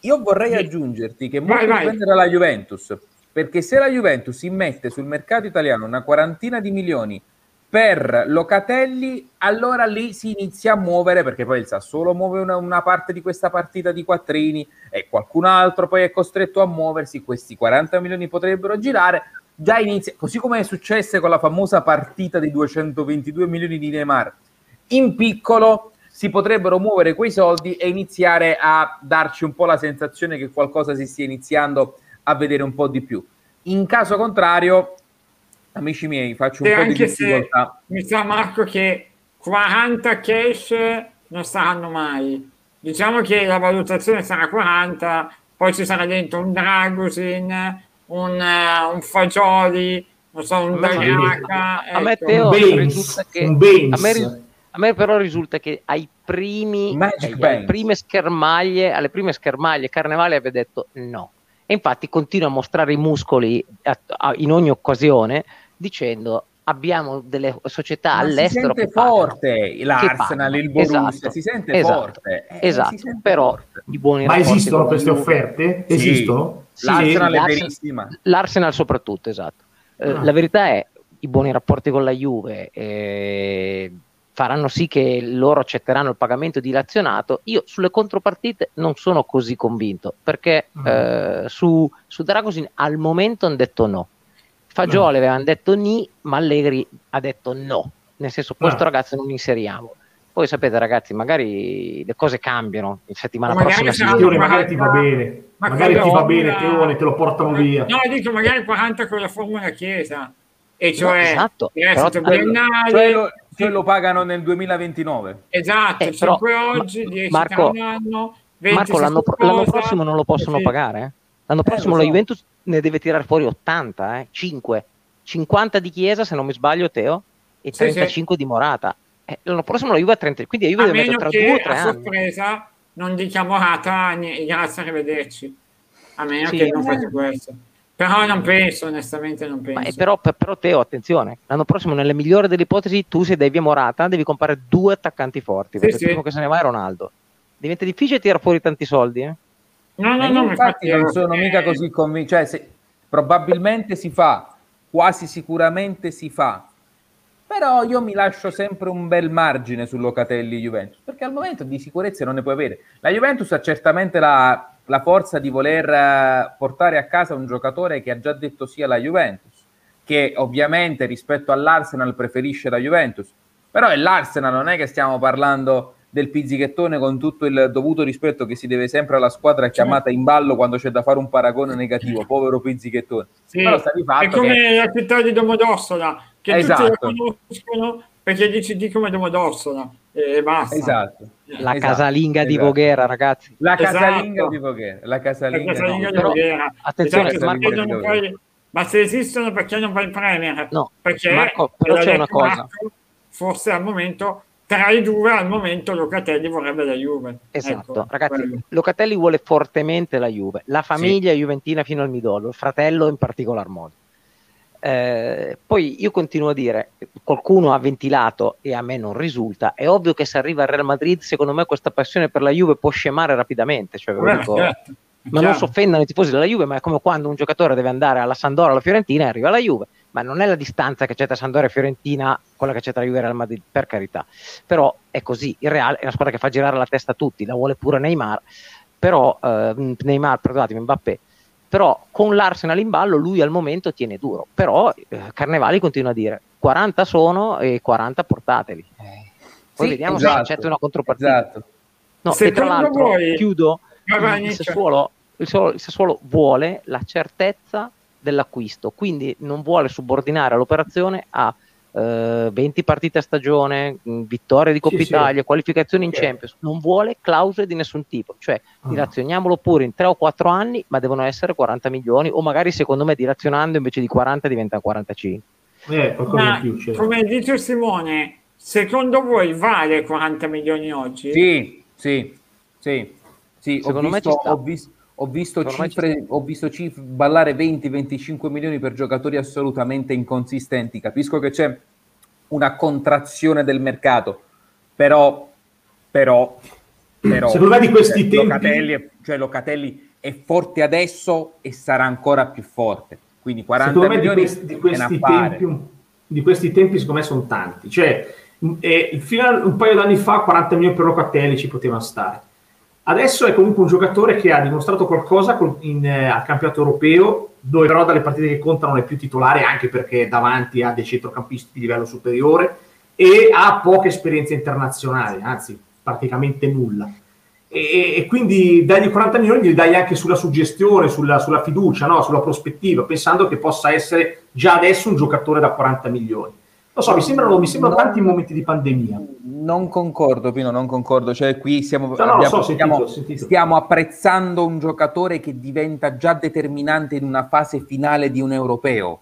io vorrei aggiungerti che molto vai, dipende dalla Juventus, perché se la Juventus immette sul mercato italiano una quarantina di milioni per Locatelli, allora lì si inizia a muovere, perché poi il Sassuolo muove una, una, parte di questa partita di quattrini e qualcun altro poi è costretto a muoversi, questi 40 milioni potrebbero girare, già inizia, così come è successo con la famosa partita di 222 milioni di Neymar, in piccolo si potrebbero muovere quei soldi e iniziare a darci un po' la sensazione che qualcosa si stia iniziando a vedere un po' di più. In caso contrario, amici miei, faccio un
E
po' di
anche se
difficoltà.
mi sa Marco che 40 cash non saranno mai. Diciamo che la valutazione sarà 40, poi ci sarà dentro un Dragusin, un, eh, un Fagioli, non so, un
A me-
Dariaca.
a me
ecco.
Teo
un Baines,
risulta che a me, a me però risulta che ai primi alle prime schermaglie alle prime schermaglie Carnevale abbia detto no e infatti continua a mostrare i muscoli a- a- in ogni occasione dicendo abbiamo delle società
Ma si
all'estero
sente
che pagano,
forte l'Arsenal, il Borussia,
Esatto,
si sente
esatto,
forte. eh,
esatto,
si sente
però
forte.
i buoni
Ma esistono queste offerte?
Sì. L'Arsenal è
l'Arsenal-
verissima.
L'Arsenal soprattutto, esatto. Eh,
Ah.
La verità è i buoni rapporti con la Juve eh, faranno sì che loro accetteranno il pagamento dilazionato. Io sulle contropartite non sono così convinto perché
Mm.
eh, su, su Dragosin al momento hanno detto no. Fagioli avevano detto ni, ma Allegri ha detto no. Nel senso, questo
Ah.
ragazzo non inseriamo. Poi sapete, ragazzi, magari le cose cambiano. In settimana prossima si
sarà-
Teone, magari ti va bene.
Ma
magari ti
la
va bene, Teone, te lo portano via.
No, dico magari 40 con la formula Chiesa, e cioè
esatto,
prestito
però-
biennale,
Cioè lo, cioè lo pagano nel 2029.
esatto,
Eh, però,
5 oggi,
Ma-
10
Marco-
anno, 20
Marco, l'anno, l'anno prossimo non lo possono
Eh, sì.
pagare. eh? L'anno prossimo
lo
la
so.
Juventus ne deve tirare fuori 80, eh? 5. 50 di Chiesa, se non mi sbaglio, Teo, e
Sì,
35 di Morata. Eh, l'anno prossimo la Juve ha 30, quindi la Juve
A
deve
meno
mettere tra
che
due o tre
a
anni.
sorpresa non dica Morata "Ni- grazie, arrivederci. A meno
Sì.
che non faccia questo. Però non penso, onestamente non penso.
Ma, eh, però, per- però, Teo, attenzione, l'anno prossimo, nelle migliori delle ipotesi, tu se devi a Morata, devi comprare due attaccanti forti, perché
sì.
il primo che se ne va è Ronaldo. Diventa difficile tirare fuori tanti soldi, eh?
no, no, no,
infatti non sono
eh,
mica così convinto. Cioè, se- probabilmente si fa, quasi sicuramente si fa. Però io mi lascio sempre un bel margine su Locatelli Juventus, perché al momento di sicurezza non ne puoi avere. La Juventus ha certamente la, la forza di voler eh, portare a casa un giocatore che ha già detto sì alla Juventus, che ovviamente rispetto all'Arsenal preferisce la Juventus, però è l'Arsenal, non è che stiamo parlando del pizzichettone con tutto il dovuto rispetto che si deve sempre alla squadra chiamata in ballo quando c'è da fare un paragone negativo, povero pizzichettone.
Sì,
Però sta di
è come
che-
la città di Domodossola, che tutti
Esatto.
la conoscono perché dici di come Domodossola e basta.
Esatto.
La
Esatto,
casalinga di
esatto.
Voghera, ragazzi.
La
Esatto.
casalinga di Voghera, la
La
casalinga,
casalinga
di
di Voghera.
attenzione,
Esatto,
Marco-
non puoi- ma se esistono perché non vai in Premier?
No,
perché
Marco, però c'è una cosa.
Marco, forse al momento tra i due al momento Locatelli vorrebbe la Juve.
Esatto,
Ecco,
ragazzi,
quello.
Locatelli vuole fortemente la Juve, la famiglia juventina fino al midollo, il fratello in particolar modo. Eh, poi io continuo a dire, qualcuno ha ventilato e a me non risulta, è ovvio che se arriva al Real Madrid, secondo me questa passione per la Juve può scemare rapidamente, cioè,
Beh,
dico-
certo,
ma non si offendano i tifosi della Juve, ma è come quando un giocatore deve andare alla Sandora, alla Fiorentina e arriva alla Juve, ma non è la distanza che c'è tra Sandora e Fiorentina quella che c'è tra Juve e Real Madrid, per carità. Però è così, il Real è una squadra che fa girare la testa a tutti, la vuole pure Neymar, però eh, Neymar, perdonatemi, Mbappé, però con l'Arsenal in ballo lui al momento tiene duro, però eh, Carnevali continua a dire 40 sono e 40 portateli. Eh, Poi
Sì,
vediamo
esatto,
se accetta una contropartita.
Esatto.
No, e tra l'altro,
voi-
chiudo, il. Sassuolo, il, Sassuolo, il Sassuolo vuole la certezza dell'acquisto, quindi non vuole subordinare l'operazione a eh, 20 partite a stagione, mh, vittorie di Coppa
Sì, sì.
Italia, qualificazioni in
Certo.
Champions, non vuole clausole di nessun tipo, cioè
Ah.
dilazioniamolo pure in 3 o 4 anni, ma devono essere 40 milioni o magari secondo me dilazionando invece di 40 diventano 45.
Eh,
Ma
in più c'è.
come dice Simone, secondo voi vale 40 milioni oggi?
Sì, sì, sì, sì. Ho
Secondo me
visto,
ci sta.
ho vis- ho visto cifre, ho visto cifre ballare 20-25 milioni per giocatori assolutamente inconsistenti. Capisco che c'è una contrazione del mercato, però, però, però
Secondo me di questi
cioè,
tempi-
Locatelli, è, cioè Locatelli è forte adesso e sarà ancora più forte. Quindi 40
secondo me di
milioni
questi, di questi tempi di questi tempi secondo me sono tanti cioè eh, fino a un paio d'anni fa 40 milioni per Locatelli ci potevano stare adesso è comunque un giocatore che ha dimostrato qualcosa col- in, eh, al campionato europeo dove però dalle partite che contano non è più titolare anche perché davanti ha dei centrocampisti di livello superiore e ha poca esperienza internazionale anzi praticamente nulla e, e quindi dagli 40 milioni li dai anche sulla suggestione, sulla, sulla fiducia, no? sulla prospettiva, pensando che possa essere già adesso un giocatore da 40 milioni. Lo so, mi sembrano, mi sembrano
Non-
tanti momenti di pandemia.
Non concordo, Pino, non concordo. Cioè, qui stiamo,
No, no,
abbiamo-
so, sentito,
stiamo,
sentito.
stiamo apprezzando un giocatore che diventa già determinante in una fase finale di un europeo.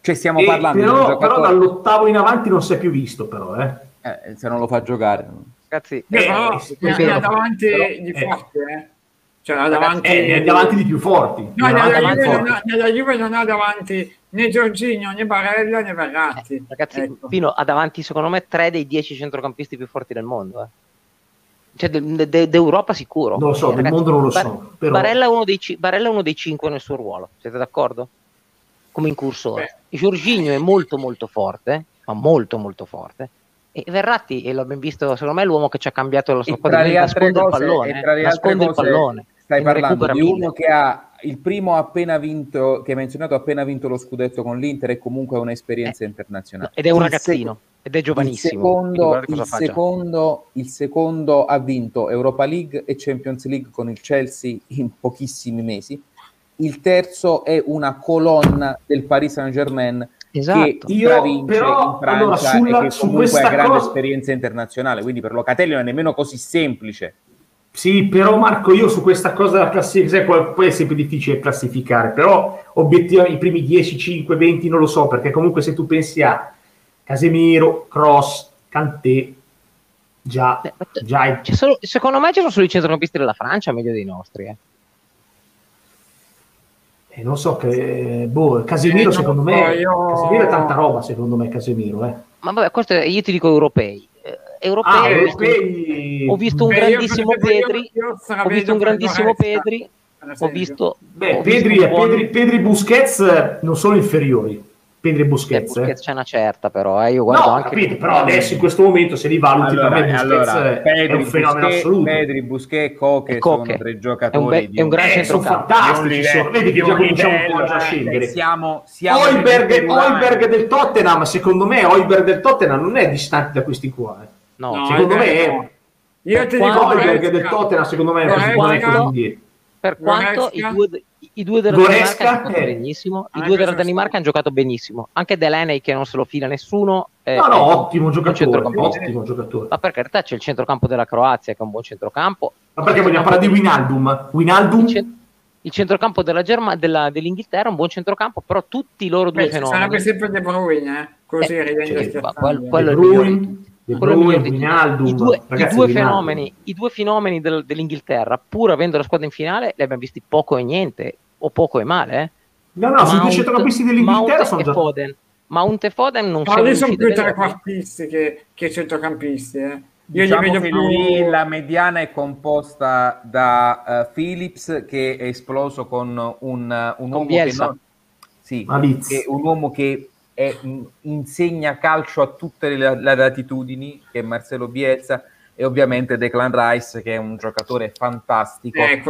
Cioè, stiamo
E
parlando di un
però,
giocatore.
però dall'ottavo in avanti non si è più visto, però. Eh.
Eh, se non lo fa giocare.
Ragazzi,
Però
Eh,
ne
vero.
ha davanti
Però-
di
eh.
forte, eh. Cioè, ha davanti...
Eh, è davanti di più forti.
No, nella Juve,
forti.
ha, nella Juve non ha davanti né Giorginio, né Barella, né Verratti.
Eh, ragazzi,
Ecco.
Pino ha davanti, secondo me, tre dei dieci centrocampisti più forti del mondo. eh. Cioè, de- de- d'Europa sicuro.
Non lo so,
Eh,
del
ragazzi,
mondo non lo
Bar-
so. Però...
Barella, è uno dei Barella è uno dei cinque nel suo ruolo, siete d'accordo? Come incursore. Giorginio è molto molto forte, ma molto molto forte. E Verratti, e l'abbiamo visto, secondo me è l'uomo che ci ha cambiato la sua
altre
nasconde il pallone, eh, nasconde il
cose
pallone.
Stai parlando di
mille.
uno che ha il primo ha appena vinto, che hai menzionato, ha appena vinto lo scudetto con l'Inter e comunque ha un'esperienza internazionale.
Ed è un
Il
ragazzino, ed è
Il
giovanissimo.
secondo, il,
fa già.
secondo, il secondo ha vinto Europa League e Champions League con il Chelsea in pochissimi mesi. Il terzo è una colonna del Paris Saint Germain
Esatto.
che
Io,
stravince
però,
in Francia
allora, sulla-
e che comunque ha grande
cosa-
esperienza internazionale. Quindi per Locatelli non è nemmeno così semplice.
Sì, però Marco, io su questa cosa della classifica, poi è sempre difficile classificare, però obiettivamente i primi 10, 5, 20 non lo so, perché comunque se tu pensi a Casemiro, Cross, Kanté, già,
Eh, ma-
già è-
C'è solo- secondo me ci sono solo i centrocampisti della Francia meglio dei nostri. eh.
eh, non so che, boh, Casemiro
Eh,
secondo me,
so, io-
Casemiro è tanta roba secondo me Casemiro, eh.
Ma vabbè, questo è- io ti dico europei. Eh, europei,
Ah,
ho, visto,
europei,
ho visto un grandissimo Pedri, ho visto un grandissimo Pedri, ho visto...
Beh,
ho visto
Pedri,
buon-
Pedri, Pedri Busquets non sono inferiori, Pedri e
Eh,
Busquets, eh.
Busquets c'è una certa però, eh, io guardo
no,
anche...
capito, però adesso in questo momento se li valuti per me Busquets è un fenomeno
Busquets,
assoluto.
Pedri, Busquets Coche
E Koke.
sono tre
È un,
giocatori
be-
di
è un gran
Eh, sono fantastici, sono- vedi che già cominciamo un po' a scendere.
Siamo, siamo peruani.
Hoiberg del Tottenham, secondo me Hoiberg del Tottenham non è distante da questi qua. eh.
No,
No,
secondo
è
me
vero.
è-
Io ti dico Goretzka.
del Tottenham secondo me è così, non è così indietro.
Per quanto i due, i due della
Goretzka,
Danimarca hanno giocato
eh.
benissimo, i
Ah,
due della
è
Danimarca hanno giocato benissimo, anche Delaney che non se lo fila nessuno. è-
No,
è
no,
un-
ottimo giocatore, ottimo giocatore.
Ma per carità c'è il centrocampo della Croazia che è un buon centrocampo.
Ma perché vogliamo parlare di Winaldum? Winaldum?
Il, cen- il centrocampo della Germa- della- dell'Inghilterra è un buon centrocampo, però tutti i loro due
Beh,
fenomeni.
sarebbe sempre De Bruyne, eh? così
Eh,
ridendo
sì,
e
ma
scherzando.
quel- quello
De
è
Bruyne, Wijnaldum.
I due, i fenomeni, i due fenomeni del- dell'Inghilterra, pur avendo la squadra in finale, li abbiamo visti poco e niente, o poco e male. Eh.
No, no, sui due centrocampisti dell'Inghilterra
Mount
sono
e
già...
Foden. Mount e Foden non
Ma sono
riusciti a
più trequartisti che, che centrocampisti, eh. Io
Diciamo
li vedo
che
più...
lì la mediana è composta da eh, Phillips che è esploso con un, un uomo che,
Bielsa.
non- sì, che- un uomo che è- in- insegna calcio a tutte le, le latitudini, che è Marcelo Bielsa, e ovviamente Declan Rice che è un giocatore fantastico
Eh,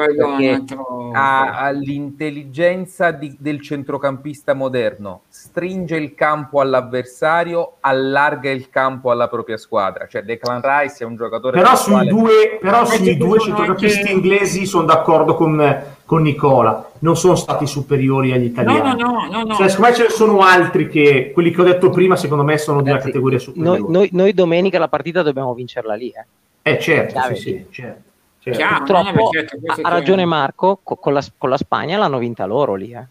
altro...
ha, ha l'intelligenza di- del centrocampista moderno, stringe il campo all'avversario, allarga il campo alla propria squadra. Cioè Declan Rice è un giocatore
Però sui
quale-
due, però sui due centrocampisti
anche-
inglesi sono d'accordo con, con Nicola, non sono stati superiori agli italiani.
no, no, no, no.
Cioè, secondo me ce ne sono altri che, quelli che ho detto prima, secondo me sono una
Ragazzi,
categoria superiore.
Noi, noi- noi domenica la partita dobbiamo vincerla lì. Eh.
Eh, certo, sì,
sì.
certo, certo.
Chiaro,
Purtroppo
certo,
ha, ragione. Marco, co- con la, con la Spagna l'hanno vinta loro lì. Eh.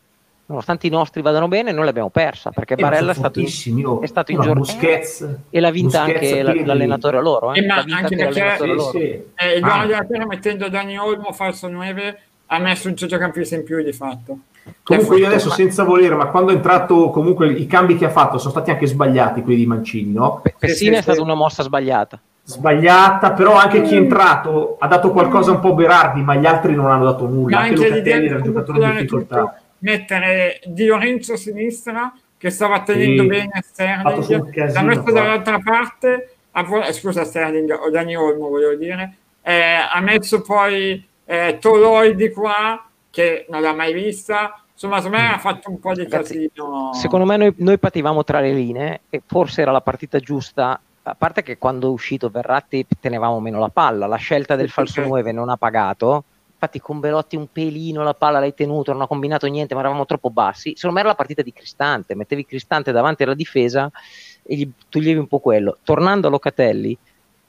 Nonostante i nostri vadano bene, noi l'abbiamo persa perché
Eh,
Barella è stato in,
oh.
è stato in giornata
Busquets,
e l'ha vinta
Busquets,
anche la- l'allenatore loro. Eh.
Eh, ma anche perché-
l'allenatore
Sì,
loro.
sì.
Eh, il
Ah.
della mettendo Dani Olmo falso 9 ha messo un centrocampista in più di fatto.
Comunque io adesso senza volere, ma quando è entrato comunque i cambi che ha fatto sono stati anche sbagliati quelli di Mancini, no?
Pe- Pessina è stata una mossa sbagliata.
Sbagliata, però anche chi è entrato ha dato qualcosa un po' Berardi, ma gli altri non hanno dato nulla.
Ma
Anche Locatelli
di
era un giocatore
comunque
difficoltà.
tutto, mettere Di Lorenzo a sinistra che stava tenendo
Sì.
bene Sterling, l'ha messo dall'altra parte, eh, scusa Sterling o Dani Olmo volevo dire, eh, ha messo poi eh, Toloi di qua che non l'ha mai vista, insomma secondo me ha fatto un po' di
Ragazzi,
casino.
Secondo me noi, noi pativamo tra le linee e forse era la partita giusta. A parte che quando è uscito Verratti tenevamo meno la palla, la scelta del falso 9 non ha pagato, infatti con Belotti un pelino la palla l'hai tenuto, non ha combinato niente, ma eravamo troppo bassi, secondo me era la partita di Cristante, mettevi Cristante davanti alla difesa e gli toglievi un po' quello. Tornando a Locatelli,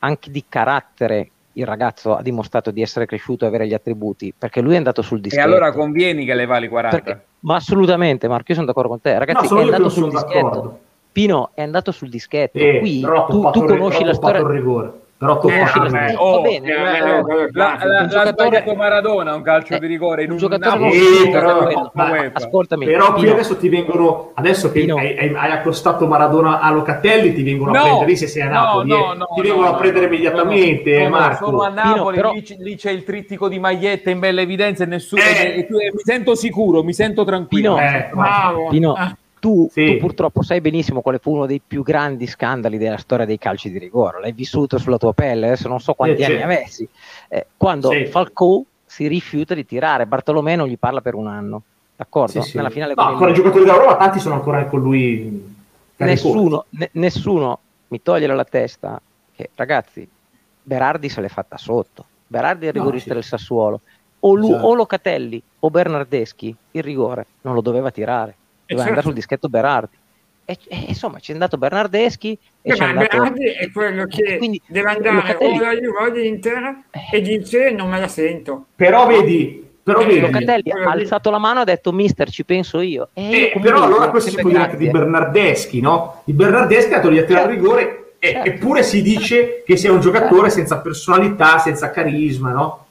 anche di carattere il ragazzo ha dimostrato di essere cresciuto e avere gli attributi, perché lui è andato sul dischetto.
E allora convieni che le vali 40?
Perché, ma assolutamente, Marco, io sono d'accordo con te. Ragazzi,
no,
è andato sul dischetto.
d'accordo.
Pino è andato sul dischetto.
Eh,
Qui
però
tu, tu conosci la storia.
rigore. Però
storia.
rigore.
oh,
Va bene,
eh,
eh,
eh,
La, la,
Un giocatore-
sbagliato Maradona un calcio
Eh,
di rigore in
un
un
giocatore non
Sì, però- ma-
ascoltami,
Però qui
Pino,
adesso ti vengono, adesso che
Pino.
hai, hai- hai accostato Maradona a Locatelli, ti vengono
No,
a prendere lì se sei a
no,
Napoli,
no,
eh.
no,
ti vengono
no,
a prendere
no,
immediatamente,
no, no,
Marco.
Sono a Napoli,
però-
lì, c'è il trittico di maglietta in bella evidenza e nessuno.
Eh.
e tu- e mi sento sicuro, mi sento tranquillo.
Pino.
Eh,
Bravo.
Pino,
Ah,
tu,
Sì.
tu purtroppo sai benissimo quale fu uno dei più grandi scandali della storia dei calci di rigore. L'hai vissuto sulla tua pelle, adesso non so quanti
Eh,
anni
certo.
avessi. Eh, quando
Sì.
Falcao si rifiuta di tirare, Bartolomeo non gli parla per un anno, d'accordo?
Sì, sì.
Nella finale
No,
con
i giocatori della Roma, tanti sono ancora con lui.
nessuno, ne- nessuno mi toglie dalla testa che ragazzi Berardi se l'è fatta sotto Berardi è il
No,
rigorista
sì.
del Sassuolo o, Lu-
Esatto.
o Locatelli o Bernardeschi il rigore non lo doveva tirare doveva
certo.
andare sul dischetto Berardi e, e, insomma c'è andato Bernardeschi e
Eh,
c'è
ma
andato
Berardi è quello che
Quindi,
deve andare
Locatelli-
o alla Juve o e dice non me la sento.
Però vedi, però
Eh,
vedi.
Locatelli ha
lì.
alzato la mano e ha detto mister ci penso io e io
Eh, però allora questo si può dire anche di. Bernardeschi, no? Il Bernardeschi ha togliato il
Certo.
rigore, e-
Certo.
eppure si dice che sia un giocatore senza personalità, senza carisma, no?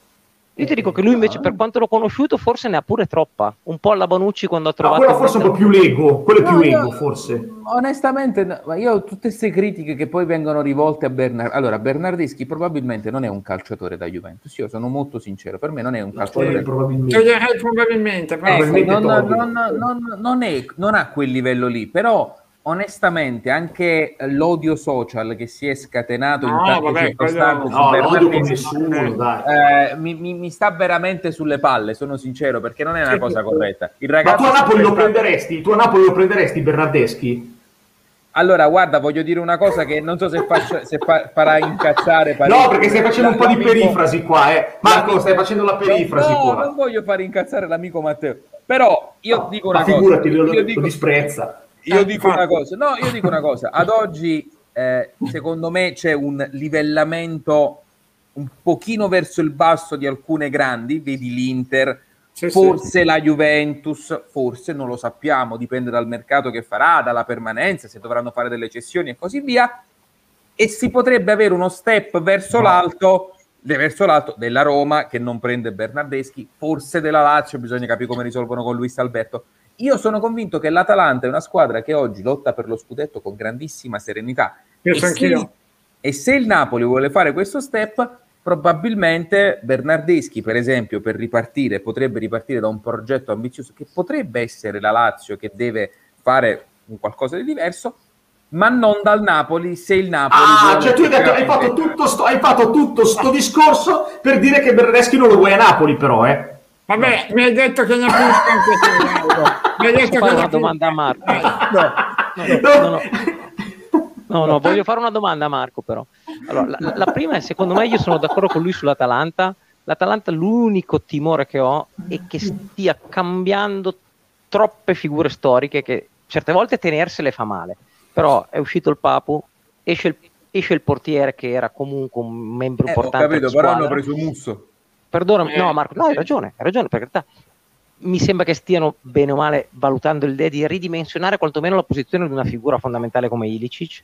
Io ti dico che lui invece per quanto l'ho conosciuto forse ne ha pure troppa un po' alla Bonucci quando ha
No,
trovato
quello
il
forse un po' più lego, quello è più
No,
ego,
io-
forse.
Onestamente, ma io tutte queste critiche che poi vengono rivolte a Bernard. Allora, Bernardeschi probabilmente non è un calciatore da Juventus. Io sono molto sincero, per me non è un calciatore.
Poi probabilmente.
Toglierei probabilmente, però
Ecco,
Probabilmente
non,
toglie.
non- non- non è- non ha quel livello lì, però onestamente anche l'odio social che si è scatenato in
No,
tante
vabbè,
circostanze
quello-
No, nessuno,
eh, mi, mi- mi sta veramente sulle palle, sono sincero, perché non è una cosa corretta. Il
Ma
ragazzo
tu a Napoli lo prenderesti? Tu a Napoli lo prenderesti Bernardeschi?
Allora, guarda, voglio dire una cosa che non so se, faccio, se fa- farà incazzare parecchio.
No, perché stai facendo un po' di perifrasi qua, eh. Marco, stai facendo la perifrasi
no,
qua.
non voglio far incazzare l'amico Matteo. Però io
No,
dico
ma
una cosa.
figurati, lo, lo
dico,
disprezza.
Io dico una cosa. No, io dico una cosa. Ad oggi, eh, secondo me, c'è un livellamento un pochino verso il basso di alcune grandi, vedi l'Inter,
Sì, sì.
forse la Juventus, forse non lo sappiamo, dipende dal mercato che farà, dalla permanenza, se dovranno fare delle cessioni e così via. E si potrebbe avere uno step verso l'alto, verso l'alto della Roma che non prende Bernardeschi, forse della Lazio, bisogna capire come risolvono con Luis Alberto. Io sono convinto che l'Atalanta è una squadra che oggi lotta per lo scudetto con grandissima serenità. E
Penso
se,
anch'io.
e se il Napoli vuole fare questo step, probabilmente Bernardeschi, per esempio, per ripartire, potrebbe ripartire da un progetto ambizioso che potrebbe essere la Lazio che deve fare un qualcosa di diverso, ma non dal Napoli se il Napoli
Ah,
vuole
cioè tu hai, detto, hai, fatto tutto sto, hai fatto tutto sto discorso per dire che Bernardeschi non lo vuoi a Napoli, però, eh.
Vabbè, mi hai detto che ne ha anche tu. Mauro. Mi hai detto
fare
che
una domanda a Marco? No, no, no. No, no, voglio fare una domanda a Marco però. Allora, la, la prima è, secondo me, io sono d'accordo con lui sull'Atalanta. L'Atalanta, l'unico timore che ho è che stia cambiando troppe figure storiche che certe volte tenersele fa male. Però è uscito il Papu, esce il, esce il portiere che era comunque un membro
Eh, ho
importante
capito, però hanno preso Musso.
Perdonami,
Eh.
no Marco, no hai ragione, hai ragione, per carità. Mi sembra che stiano bene o male valutando l'idea di ridimensionare quantomeno la posizione di una figura fondamentale come Ilicic.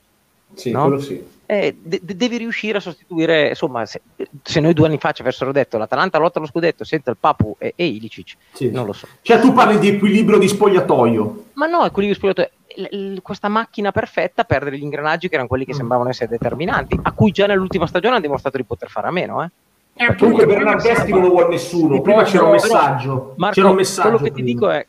Sì,
No?
quello sì.
Eh, de- de- devi riuscire a sostituire, insomma, se, se noi due anni fa ci avessero detto l'Atalanta lotta allo scudetto senza il Papu e, e Ilicic,
Sì.
non lo so.
Cioè tu parli di equilibrio di spogliatoio.
Ma no, è quelli che spogliato l- l- questa macchina perfetta perdere gli ingranaggi che erano quelli che
Mm.
sembravano essere determinanti, a cui già nell'ultima stagione hanno dimostrato di poter fare a meno. Eh.
Eh,
comunque Bernardeschi non lo vuole nessuno. Prima c'era un messaggio.
Marco,
c'era un messaggio.
quello che ti
prima.
dico è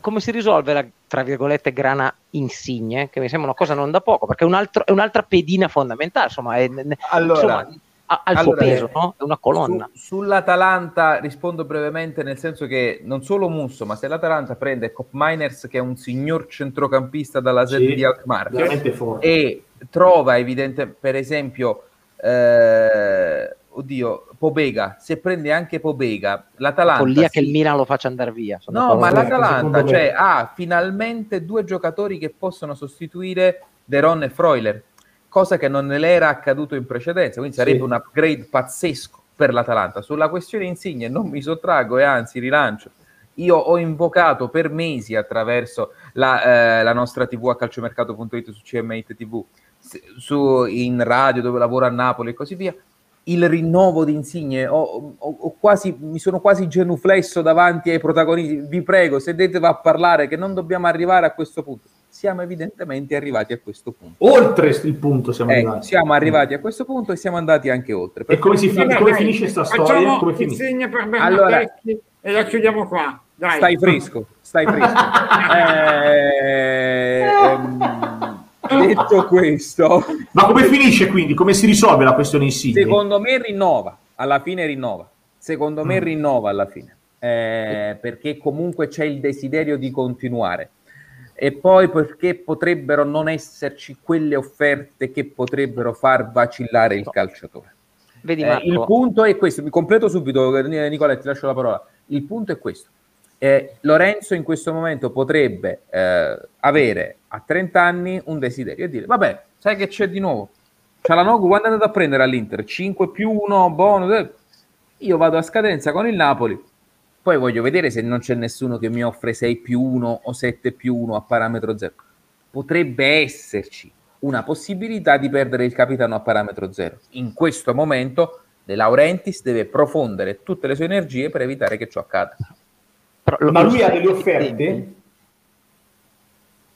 come si risolve la tra virgolette grana insigne, che mi sembra una cosa non da poco, perché è, un altro- è un'altra pedina fondamentale. Insomma, è-
Allora,
insomma, ha, ha il
Allora,
suo peso, no? È una colonna.
Su- sull'Atalanta rispondo brevemente nel senso che non solo Musso, ma se l'Atalanta prende Cop Miners, che è un signor centrocampista dalla sede
Sì,
di Alkmaar, e trova evidente, per esempio, eh, oddio, Pobega, se prende anche Pobega, l'Atalanta...
Follia che
si-
il Milan lo faccia andare via.
No, ma l'Atalanta
me.
cioè, ha finalmente due giocatori che possono sostituire Deron e Freuler, cosa che non le era accaduto in precedenza, quindi sarebbe
Sì.
un upgrade pazzesco per l'Atalanta. Sulla questione Insigne non mi sottraggo e anzi rilancio. Io ho invocato per mesi attraverso la, eh, la nostra TV a calciomercato.it su CM8 TV, su, in radio dove lavoro a Napoli e così via, il rinnovo di Insigne. Ho, ho- ho quasi, mi sono quasi genuflesso davanti ai protagonisti. Vi prego, sedete a parlare che non dobbiamo arrivare a questo punto. Siamo evidentemente arrivati a questo punto.
Oltre il punto siamo
Ecco,
arrivati.
siamo arrivati a questo punto e siamo andati anche oltre.
E come, si fin-
Vabbè,
come
dai,
finisce sta
facciamo
storia? Come finisce?
per
Allora-
Bernardeschi e la chiudiamo qua. Dai.
Stai fresco, stai fresco. Eh, ehm, detto questo,
Ma come finisce quindi? Come si risolve la questione Insigne?
secondo me rinnova, alla fine rinnova. Secondo me
Mm.
rinnova alla fine, Eh, perché comunque c'è il desiderio di continuare. E poi perché potrebbero non esserci quelle offerte che potrebbero far vacillare il calciatore.
Vedi
Eh, il punto è questo, mi completo subito, eh, Nicola, ti lascio la parola. Il punto è questo. Eh, Lorenzo in questo momento potrebbe eh, avere a 30 anni un desiderio e dire, vabbè, sai che c'è di nuovo? Cialanoglu quando è andato a prendere all'Inter? 5 più 1, bonus, eh. io vado a scadenza con il Napoli, poi voglio vedere se non c'è nessuno che mi offre 6 più 1 o 7 più 1 a parametro 0. Potrebbe esserci una possibilità di perdere il capitano a parametro 0. In questo momento De Laurentiis deve profondere tutte le sue energie per evitare che ciò accada.
Però lo-
Ma
lo
lui ha delle offerte?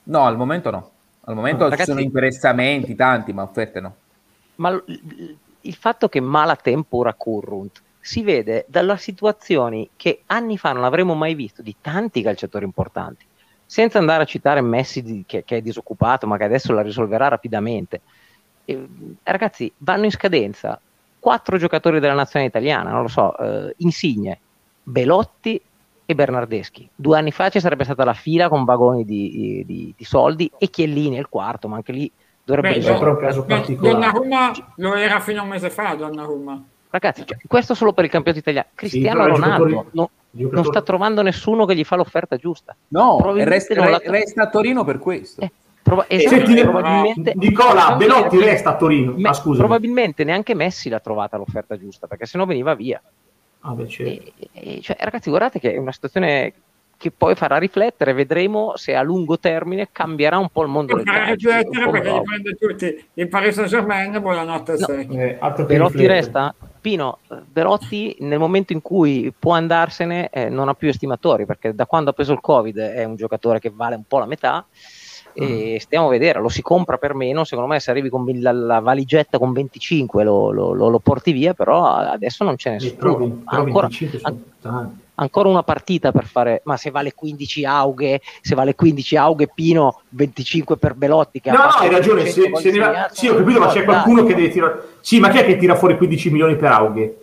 No, al momento no. Al momento
No,
ci
ragazzi-
sono interessamenti tanti, ma offerte no.
Ma l- il fatto che mala tempora currunt si vede dalle situazioni che anni fa non avremmo mai visto di tanti calciatori importanti. Senza andare a citare Messi di- che, che è disoccupato, ma che adesso la risolverà rapidamente. Eh, ragazzi, vanno in scadenza quattro giocatori della nazionale italiana, non lo so, eh, Insigne, Belotti e Bernardeschi. Due anni fa ci sarebbe stata la fila con vagoni di, di- di soldi e Chiellini è il quarto, ma anche lì dovrebbe
Beh,
è un caso particolare.
Donnarumma lo era fino a un mese fa, Donnarumma.
Ragazzi, cioè, questo solo per il campionato italiano. Cristiano
i
Ronaldo no- non sta trovando nessuno che gli fa l'offerta giusta.
No, resta,
non la-
re- resta a Torino per questo.
Eh, proba- esatto,
Senti,
probabilmente,
Nicola, Belotti resta a Torino.
Me-
Ah, scusa.
probabilmente neanche Messi l'ha trovata l'offerta giusta, perché sennò veniva via.
Ah, beh, certo.
E- e- cioè, ragazzi, guardate che è una situazione che poi farà riflettere, vedremo se a lungo termine cambierà un po' il mondo
Per
del calcio.
riflettere perché prende tutti il Paris Saint Germain, buonanotte a
No.
Eh, altro che
Belotti
riflettere.
resta? Pino, eh, Belotti nel momento in cui può andarsene eh, non ha più estimatori perché da quando ha preso il Covid è un giocatore che vale un po' la metà e stiamo a vedere, lo si compra per meno, secondo me se arrivi con la, la valigetta con 25 lo, lo- lo- lo porti via, però adesso non ce n'è
Eh,
nessuno.
però
Ancora,
25 sono tanti.
ancora una partita per fare, ma se vale 15 aughe, se vale 15 aughe Pino, 25 per Belotti che
No, no, hai ragione.
200
Se, se ne va- Sì, ho capito, ma c'è qualcuno che deve tirare. Sì, ma chi è che tira fuori 15 milioni per Aughe?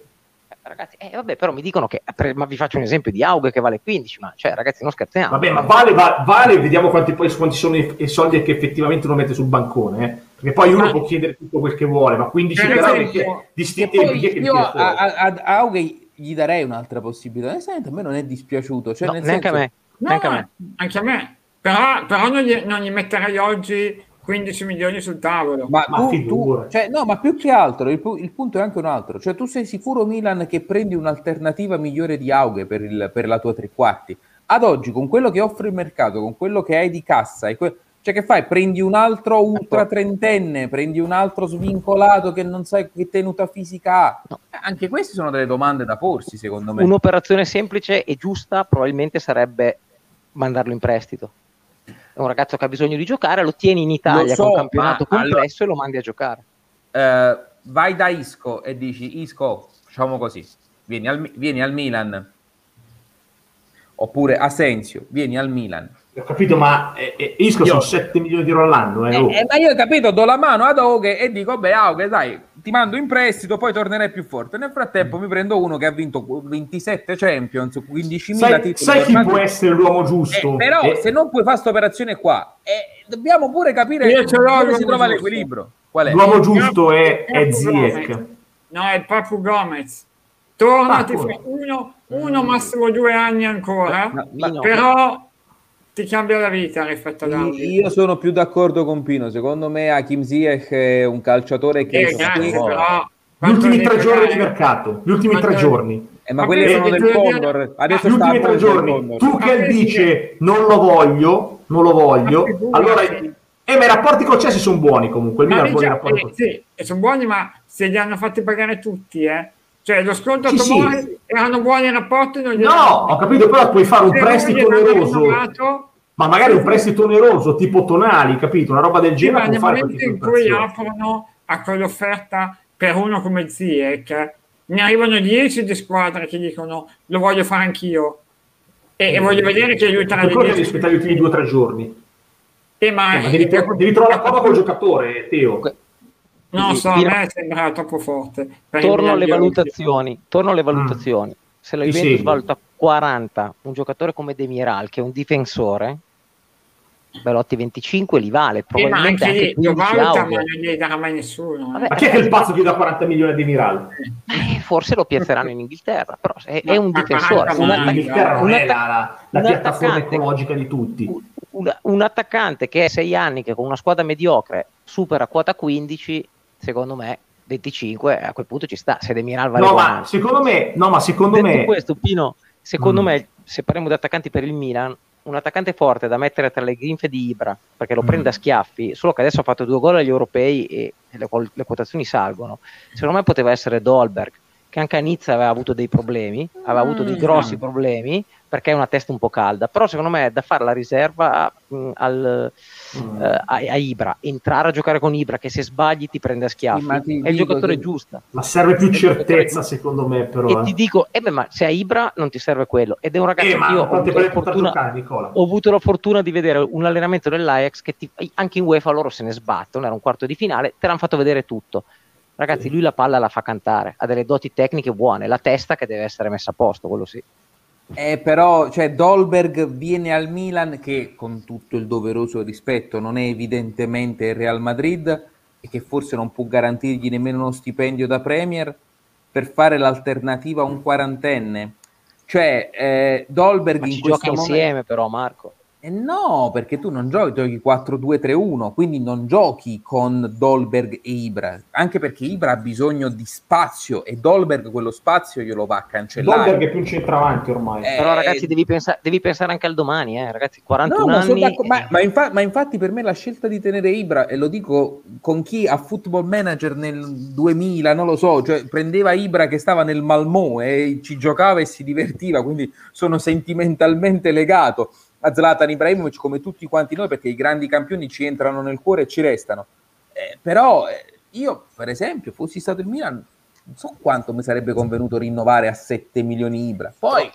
Ragazzi, eh, vabbè, però mi dicono che, per- ma vi faccio un esempio di Aughe che vale 15, ma cioè ragazzi non scherziamo.
Vabbè, ma vale, va- vale, vediamo quanti, poi, quanti sono i, i soldi che effettivamente uno mette sul bancone. eh. Perché poi uno
Ma-
può chiedere tutto quel che vuole, ma 15
Per
per Aughe
esempio-
che- di sti tempi
poi
chi è che li
io a, a, ad Aughe gli darei un'altra possibilità. Nel senso, a me non è dispiaciuto. Cioè,
No,
nel
neanche
senso-
a me.
No,
neanche a me.
anche a me. Però, però non, gli, non gli metterei oggi 15 milioni sul tavolo.
Ma,
Ma
tu, tu- cioè, no, ma più che altro, il, il punto è anche un altro. Cioè, tu sei sicuro, Milan, che prendi un'alternativa migliore di Aughe per, il- per la tua tre quarti? Ad oggi, con quello che offre il mercato, con quello che hai di cassa, e que- cioè, che fai? Prendi un altro ultra trentenne, prendi un altro svincolato che non sai che tenuta fisica ha.
No.
Eh, Anche queste sono delle domande da porsi, secondo me.
Un'operazione semplice e giusta probabilmente sarebbe mandarlo in prestito. È un ragazzo che ha bisogno di giocare, lo tieni in Italia
so,
con un campionato complesso e lo mandi a giocare.
Eh, vai da Isco e dici Isco, facciamo così, vieni al, vieni al Milan. Oppure Asensio, vieni al Milan.
Ho capito, ma eh, eh, Isco
Io-
sono 7 milioni di euro all'anno. Eh,
Eh,
oh.
eh, ma io ho capito, do la mano ad Aughe e dico, beh, Aughe, dai, ti mando in prestito, poi tornerai più forte. Nel frattempo mi prendo uno che ha vinto 27 Champions, 15.000
sai,
titoli.
sai chi può essere l'uomo giusto?
Eh, però
Eh,
se non puoi fare questa operazione qua, eh, dobbiamo pure capire
Io
dove si trova
giusto.
l'equilibrio. Qual è?
l'uomo giusto è, è
Gomez.
Ziyech.
No, è Papu Gomez. Torna,
Ah,
ti fa uno, uno, massimo due anni ancora,
ma-
Pino,
però ti cambia la vita rispetto ad altri.
Io sono più d'accordo con Pino. Secondo me Hakim Ziyech è un calciatore che
Eh, grazie, però...
Gli ultimi tre giorni di mercato, gli ultimi tre giorni.
Eh, ma
Ma
quelli sono
che
del Condor. Adesso
Gli ultimi tre
il
giorni. Tuchel
Ma vedi
dice non lo voglio, non lo voglio. Allora, eh, ma i rapporti con Chelsea sono buoni comunque. Il Milan buoni
già-
rapporti
eh,
con
sì, sono buoni, ma se li hanno fatti pagare tutti, eh. Cioè, lo sconto
Sì,
Tomori
sì.
erano buoni rapporti, non glieli
No, ho capito, però puoi fare un
Se lui
prestito oneroso. Ma magari un prestito oneroso tipo Tonali, capito? Una roba del
sì, ma
genere
nel momento in cui aprono a quell'offerta per uno come Ziyech, ne arrivano 10 di squadre che dicono lo voglio fare anch'io. E, e voglio vedere che aiutano
Per
le
quello devi
10.
aspettare gli ultimi due o tre giorni.
Eh, ma
Eh, ma devi, devi trovare la prova col giocatore, Teo.
Non lo so, a me sembra troppo forte.
torno alle valutazioni. Torno alle valutazioni. Se la Juventus
seguo.
valuta 40 un giocatore come Demiral, che è un difensore, Belotti 25 li vale,
Eh, ma
probabilmente
anche
anche,
lì lo
15
valuta, ma non gli darà mai nessuno. eh.
Vabbè,
Ma chi è che è il pazzo che dà 40 milioni di Miral?
Eh, forse lo piazzeranno in Inghilterra, però è, è un
ma
difensore,
40
un, attac-
L'Inghilterra non
un
è
attac-
la, la- la
un
piattaforma ecologica di tutti.
un, un attaccante che è 6 anni, che con una squadra mediocre supera quota 15, secondo me 25 a quel punto ci sta, se Demiral vale
No, ma
40.
secondo me, no, ma secondo
Detto
me,
questo, Pino, secondo
Mm.
me, se parliamo di attaccanti per il Milan, un attaccante forte da mettere tra le grinfe di Ibra, perché lo
Mm.
prende a schiaffi, solo che adesso ha fatto due gol agli europei e le, le quotazioni salgono. Secondo me poteva essere Dolberg, che anche a Nizza aveva avuto dei problemi, aveva avuto dei
Mm.
grossi problemi, perché è una testa un po' calda, però secondo me è da fare la riserva mh, al,
Mm.
eh, a, a Ibra, entrare a giocare con Ibra, che se sbagli ti prende a schiaffi,
Sì,
è il giocatore
che-
giusto.
ma serve più certezza secondo me però.
E
eh.
ti dico, eh beh, ma se a Ibra non ti serve quello. Ed è un ragazzo
Eh,
che io ho avuto, fortuna,
giocare,
ho avuto la fortuna di vedere un allenamento dell'Ajax che ti- anche in UEFA loro se ne sbattono, era un quarto di finale, te l'hanno fatto vedere tutto. Ragazzi,
Sì.
lui la palla la fa cantare, ha delle doti tecniche buone, la testa che deve essere messa a posto, quello sì.
Eh, però, cioè, Dolberg viene al Milan, che con tutto il doveroso rispetto non è evidentemente il Real Madrid e che forse non può garantirgli nemmeno uno stipendio da Premier per fare l'alternativa a un quarantenne. Cioè, eh, Dolberg
Ma
in
ci
questo
gioca
momento...
insieme però Marco.
Eh no, perché tu non giochi, giochi 4-2-3-1, quindi non giochi con Dolberg e Ibra, anche perché Ibra ha bisogno di spazio e Dolberg quello spazio glielo va a cancellare.
Dolberg è più un centravanti ormai.
Eh,
Però ragazzi devi, pensa- devi pensare anche al domani, eh, ragazzi, 41
No, ma,
anni.
ma- ma infa- ma infatti per me la scelta di tenere Ibra, e lo dico con chi a Football Manager nel 2000, non lo so, cioè prendeva Ibra che stava nel Malmò e ci giocava e si divertiva, quindi sono sentimentalmente legato a Zlatan Ibrahimovic come tutti quanti noi perché i grandi campioni ci entrano nel cuore e ci restano. Eh, però eh, io, per esempio, fossi stato il Milan, non so quanto mi sarebbe convenuto rinnovare a 7 milioni Ibra. Poi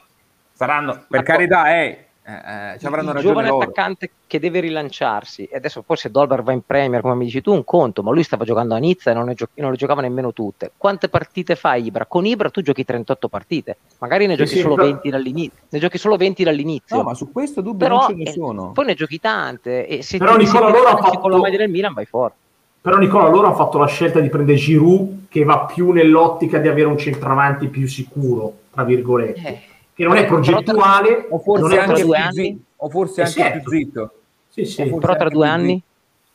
saranno, per carità, eh, eh, eh, ci avranno
il
ragione
giovane
loro.
attaccante che deve rilanciarsi e adesso poi se Dolberg va in Premier come mi dici tu un conto ma lui stava giocando a Nizza e non, ne gio- non le giocava nemmeno tutte quante partite fa Ibra? con Ibra tu giochi 38 partite magari ne giochi
sì,
solo
però-
20 dall'inizio ne giochi solo 20 dall'inizio
No, ma su questo dubbio
però
non ce ne
eh,
sono.
poi ne giochi tante e se
Però
ti
Nicola, loro ha fatto-
con la maglia del Milan vai forte
Però Nicola, loro hanno fatto la scelta di prendere Giroud che va più nell'ottica di avere un centravanti più sicuro, tra virgolette.
Eh,
che non è progettuale,
O forse
non è
anche,
due
più,
anni?
o forse
Eh,
anche
certo.
più zitto.
Sì, sì.
Però tra due anni.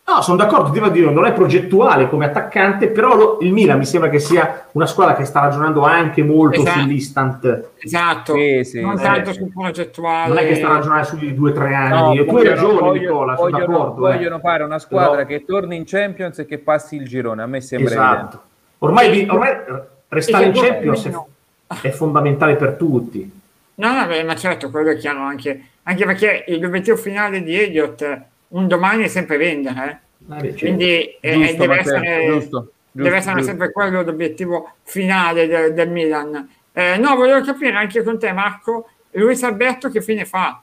No, sono d'accordo, devo dire, non è progettuale come attaccante, però lo- il Milan mi sembra che sia una squadra che sta ragionando anche molto
Esatto.
sull'instant.
Esatto,
Sì, sì,
non
sì.
tanto sul progettuale.
Non è che sta ragionando sui due o tre anni.
No,
e tu hai ragione,
vogliono-
Nicola, sono
vogliono,
d'accordo. eh.
vogliono fare una squadra
Però-
che torni in Champions e che passi il girone. A me sembra
Esatto.
evidente.
Ormai, ormai restare in
che
Champions è,
no.
è fondamentale per tutti.
No, no, beh, ma certo, quello è chiaro anche, anche perché l'obiettivo finale di Elliott un domani è sempre vendere, eh.
Eh, beh, certo.
quindi eh,
Giusto,
deve, essere,
giusto,
deve
giusto,
essere
giusto.
sempre quello l'obiettivo finale del, del Milan. Eh, no, volevo capire anche con te, Marco, Luis Alberto che fine fa?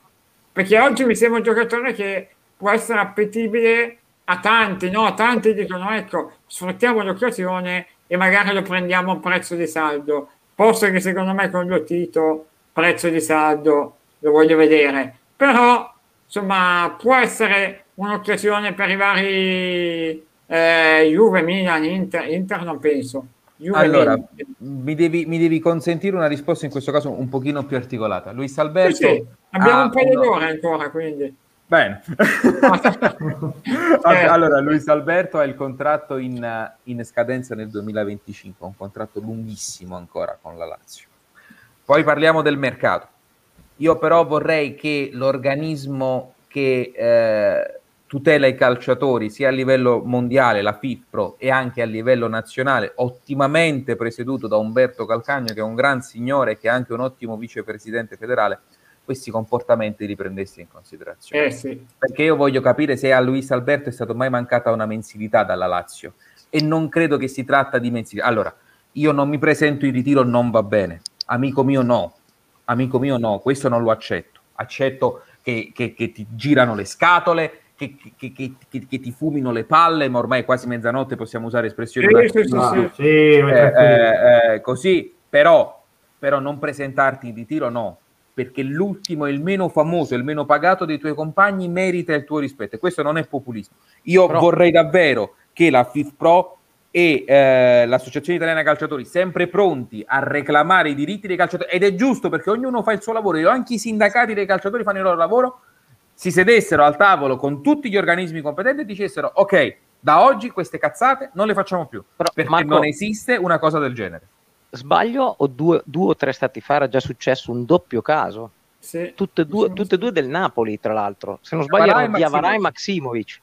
Perché oggi mi sembra un giocatore che può essere appetibile a tanti, no? Tanti dicono, ecco, sfruttiamo l'occasione e magari lo prendiamo a prezzo di saldo, posto che secondo me con Lotito prezzo di saldo lo voglio vedere, però insomma può essere un'occasione per i vari eh, Juve, Milan, Inter, Inter non penso. Juve,
allora, mi devi, mi devi, consentire una risposta in questo caso un pochino più articolata. Luis Alberto... Sì, sì.
Abbiamo un paio d'ore ancora, quindi...
Bene. allora, Luis Alberto ha il contratto in, in, scadenza nel 2025, un contratto lunghissimo ancora con la Lazio. Poi parliamo del mercato. Io però vorrei che l'organismo che eh, tutela i calciatori sia a livello mondiale, la FIFPRO, e anche a livello nazionale, ottimamente presieduto da Umberto Calcagno, che è un gran signore e che è anche un ottimo vicepresidente federale, questi comportamenti li prendessi in considerazione.
Eh sì.
Perché io voglio capire se a Luis Alberto è stata mai mancata una mensilità dalla Lazio e non credo che si tratta di mensilità. Allora, io non mi presento in ritiro, non va bene. Amico mio no, amico mio no, questo non lo accetto. Accetto che, che, che ti girano le scatole, che, che, che, che, ti fumino le palle, ma ormai è quasi mezzanotte, possiamo usare espressioni sì, sì, sì, sì. Eh, eh, eh, così, però, però non presentarti in ritiro no, perché l'ultimo e il meno famoso, il meno pagato dei tuoi compagni merita il tuo rispetto. E questo non è populismo. Io Però... vorrei davvero che la FIFPro e eh, l'Associazione Italiana Calciatori sempre pronti a reclamare i diritti dei calciatori ed è giusto perché ognuno fa il suo lavoro e anche i sindacati dei calciatori fanno il loro lavoro si sedessero al tavolo con tutti gli organismi competenti e dicessero ok da oggi queste cazzate non le facciamo più Però, perché Marco, non esiste una cosa del genere
sbaglio o due, due, o tre stati fa era già successo un doppio caso? Sì. Tutte, e due, tutte e due del Napoli, tra l'altro. Se non sbaglio, erano Diavara e Maximovic.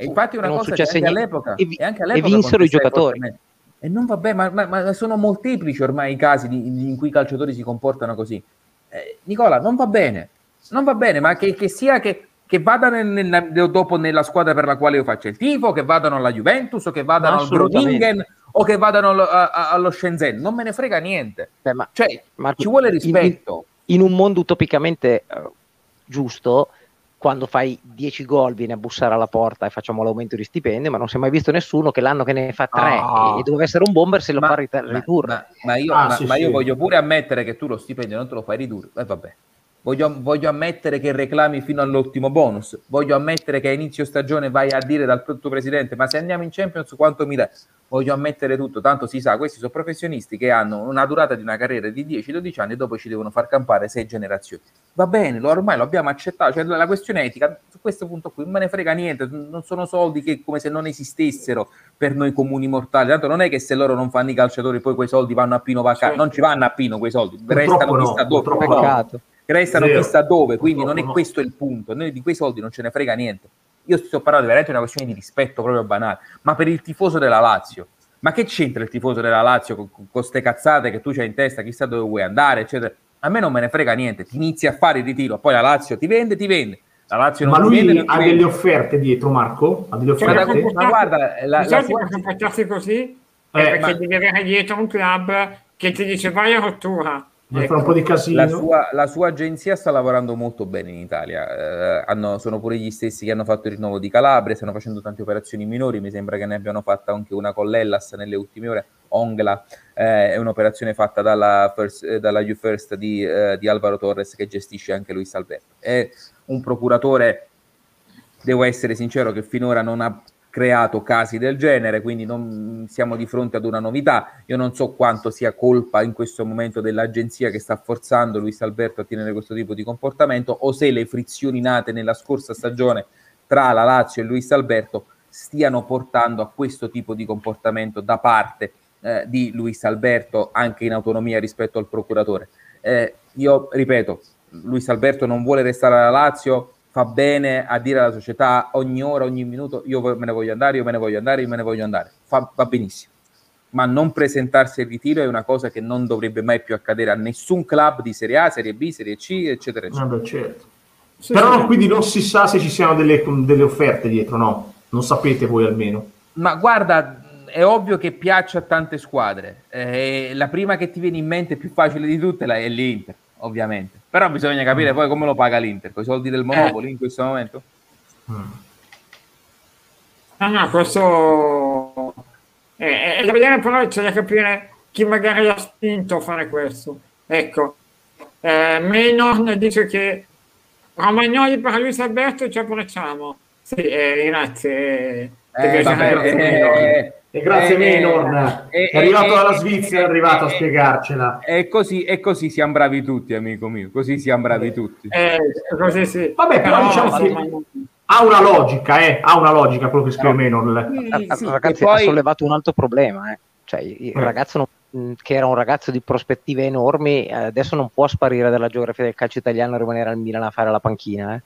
E infatti una cosa che anche all'epoca,
e,
e, anche
all'epoca e vinsero i giocatori.
E non va bene, ma, ma, ma, sono molteplici ormai i casi di, di, in cui i calciatori si comportano così. Eh, Nicola, non va bene, non va bene, ma che, che sia che, che vadano nel, nel, dopo nella squadra per la quale io faccio il tifo, che vadano alla Juventus o che vadano al Groningen o che vadano allo, a, allo Shenzhen, non me ne frega niente. Beh, ma, cioè, ma ci vuole rispetto.
In, in un mondo utopicamente uh, giusto, quando fai 10 gol viene a bussare alla porta e facciamo l'aumento di stipendio, ma non si è mai visto nessuno che l'anno che ne fa 3 oh. e, doveva essere un bomber se lo ma, fa ridurre.
Ma, ma, io, ah, sì, sì. io, voglio pure ammettere che tu lo stipendio non te lo fai ridurre, e eh, vabbè. Voglio, voglio, ammettere che reclami fino all'ultimo bonus. Voglio ammettere che a inizio stagione vai a dire dal tuo presidente: Ma se andiamo in Champions, quanto mi dai? Voglio ammettere tutto. Tanto si sa, questi sono professionisti che hanno una durata di una carriera di 10-12 anni e dopo ci devono far campare sei generazioni. Va bene, lo, ormai lo abbiamo accettato. Cioè, la questione etica, su questo punto qui, non me ne frega niente. Non sono soldi che come se non esistessero per noi comuni mortali. Tanto non è che se loro non fanno i calciatori, poi quei soldi vanno a Pino Vacca. Non ci vanno a Pino quei soldi, restano no, chissà dove. Peccato restano Zero. chissà dove, quindi non è questo il punto, noi di quei soldi non ce ne frega niente. Io sto parlando veramente di una questione di rispetto proprio banale, ma per il tifoso della Lazio, ma che c'entra il tifoso della Lazio con queste cazzate che tu c'hai in testa, chissà dove vuoi andare, eccetera? A me non me ne frega niente, ti inizi a fare il ritiro, poi la Lazio ti vende, ti vende. La Lazio non
ma lui
vende,
ha delle offerte dietro, Marco? Ha delle
offerte? Ma, ma guarda, la, la sua... comportarsi così eh, perché ma... devi avere dietro un club che ti dice vai a rottura
ecco, un po' di casino.
La sua, la sua, agenzia sta lavorando molto bene in Italia. Eh, hanno, sono pure gli stessi che hanno fatto il rinnovo di Calabria, stanno facendo tante operazioni minori. Mi sembra che ne abbiano fatta anche una con l'Ellas nelle ultime ore. Ongla eh, è un'operazione fatta dalla, first, eh, dalla U First di, eh, di Alvaro Torres che gestisce anche Luis Alberto. È un procuratore, devo essere sincero, che finora non ha creato casi del genere, quindi non siamo di fronte ad una novità. Io non so quanto sia colpa in questo momento dell'agenzia che sta forzando Luis Alberto a tenere questo tipo di comportamento o se le frizioni nate nella scorsa stagione tra la Lazio e Luis Alberto stiano portando a questo tipo di comportamento da parte eh, di Luis Alberto anche in autonomia rispetto al procuratore. Eh, io ripeto, Luis Alberto non vuole restare alla Lazio, fa bene a dire alla società ogni ora, ogni minuto io me ne voglio andare, io me ne voglio andare, io me ne voglio andare. Fa, va benissimo. Ma non presentarsi al ritiro è una cosa che non dovrebbe mai più accadere a nessun club di Serie A, Serie B, Serie C, eccetera, eccetera.
Vabbè, certo. sì, Però sì. quindi non si sa se ci siano delle, delle offerte dietro, no? Non sapete voi almeno.
Ma guarda, è ovvio che piaccia a tante squadre. Eh, la prima che ti viene in mente più facile di tutte è l'Inter ovviamente. Però bisogna capire poi come lo paga l'Inter, con i soldi del Monopoli eh. in questo momento.
Mm. Ah, no, questo E, e da vedere però c'è da capire chi magari ha spinto a fare questo. Ecco, eh, Maynor dice che Romagnoli per Luis Alberto ci abbracciamo. Sì, eh, grazie.
Eh, vabbè, eh, e grazie eh, eh, è arrivato dalla Svizzera, è arrivato a spiegarcela.
E così, e così siamo bravi tutti, amico mio, così siamo bravi tutti.
così sì.
Vabbè, però, però diciamo che ha una logica, eh, ha una logica quello che scrive.
Sì, sì, Ragazzi, poi... ha sollevato un altro problema, eh. cioè il ragazzo non che era un ragazzo di prospettive enormi, eh, adesso non può sparire dalla geografia del calcio italiano e rimanere al Milan a fare la panchina. Eh.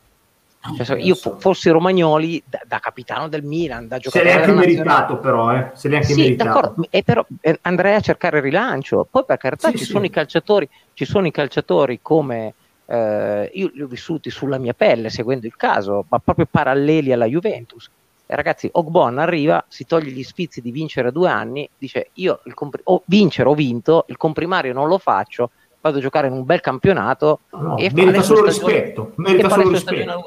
Cioè, io fossi Romagnoli da, da, capitano del Milan, da giocatore.
Se l'è anche meritato, però, eh? Se l'è anche
sì,
meritato.
D'accordo, e però eh, andrei a cercare il rilancio. Poi, per carità, sì, ci, sì. Sono i calciatori, ci sono i calciatori come eh, io li ho vissuti sulla mia pelle, seguendo il caso, ma proprio paralleli alla Juventus e ragazzi, Ogbon arriva, si toglie gli sfizi di vincere due anni, dice io il compr- o vincere ho vinto, il comprimario non lo faccio, vado a giocare in un bel campionato
no, e merita solo rispetto, merita solo rispetto.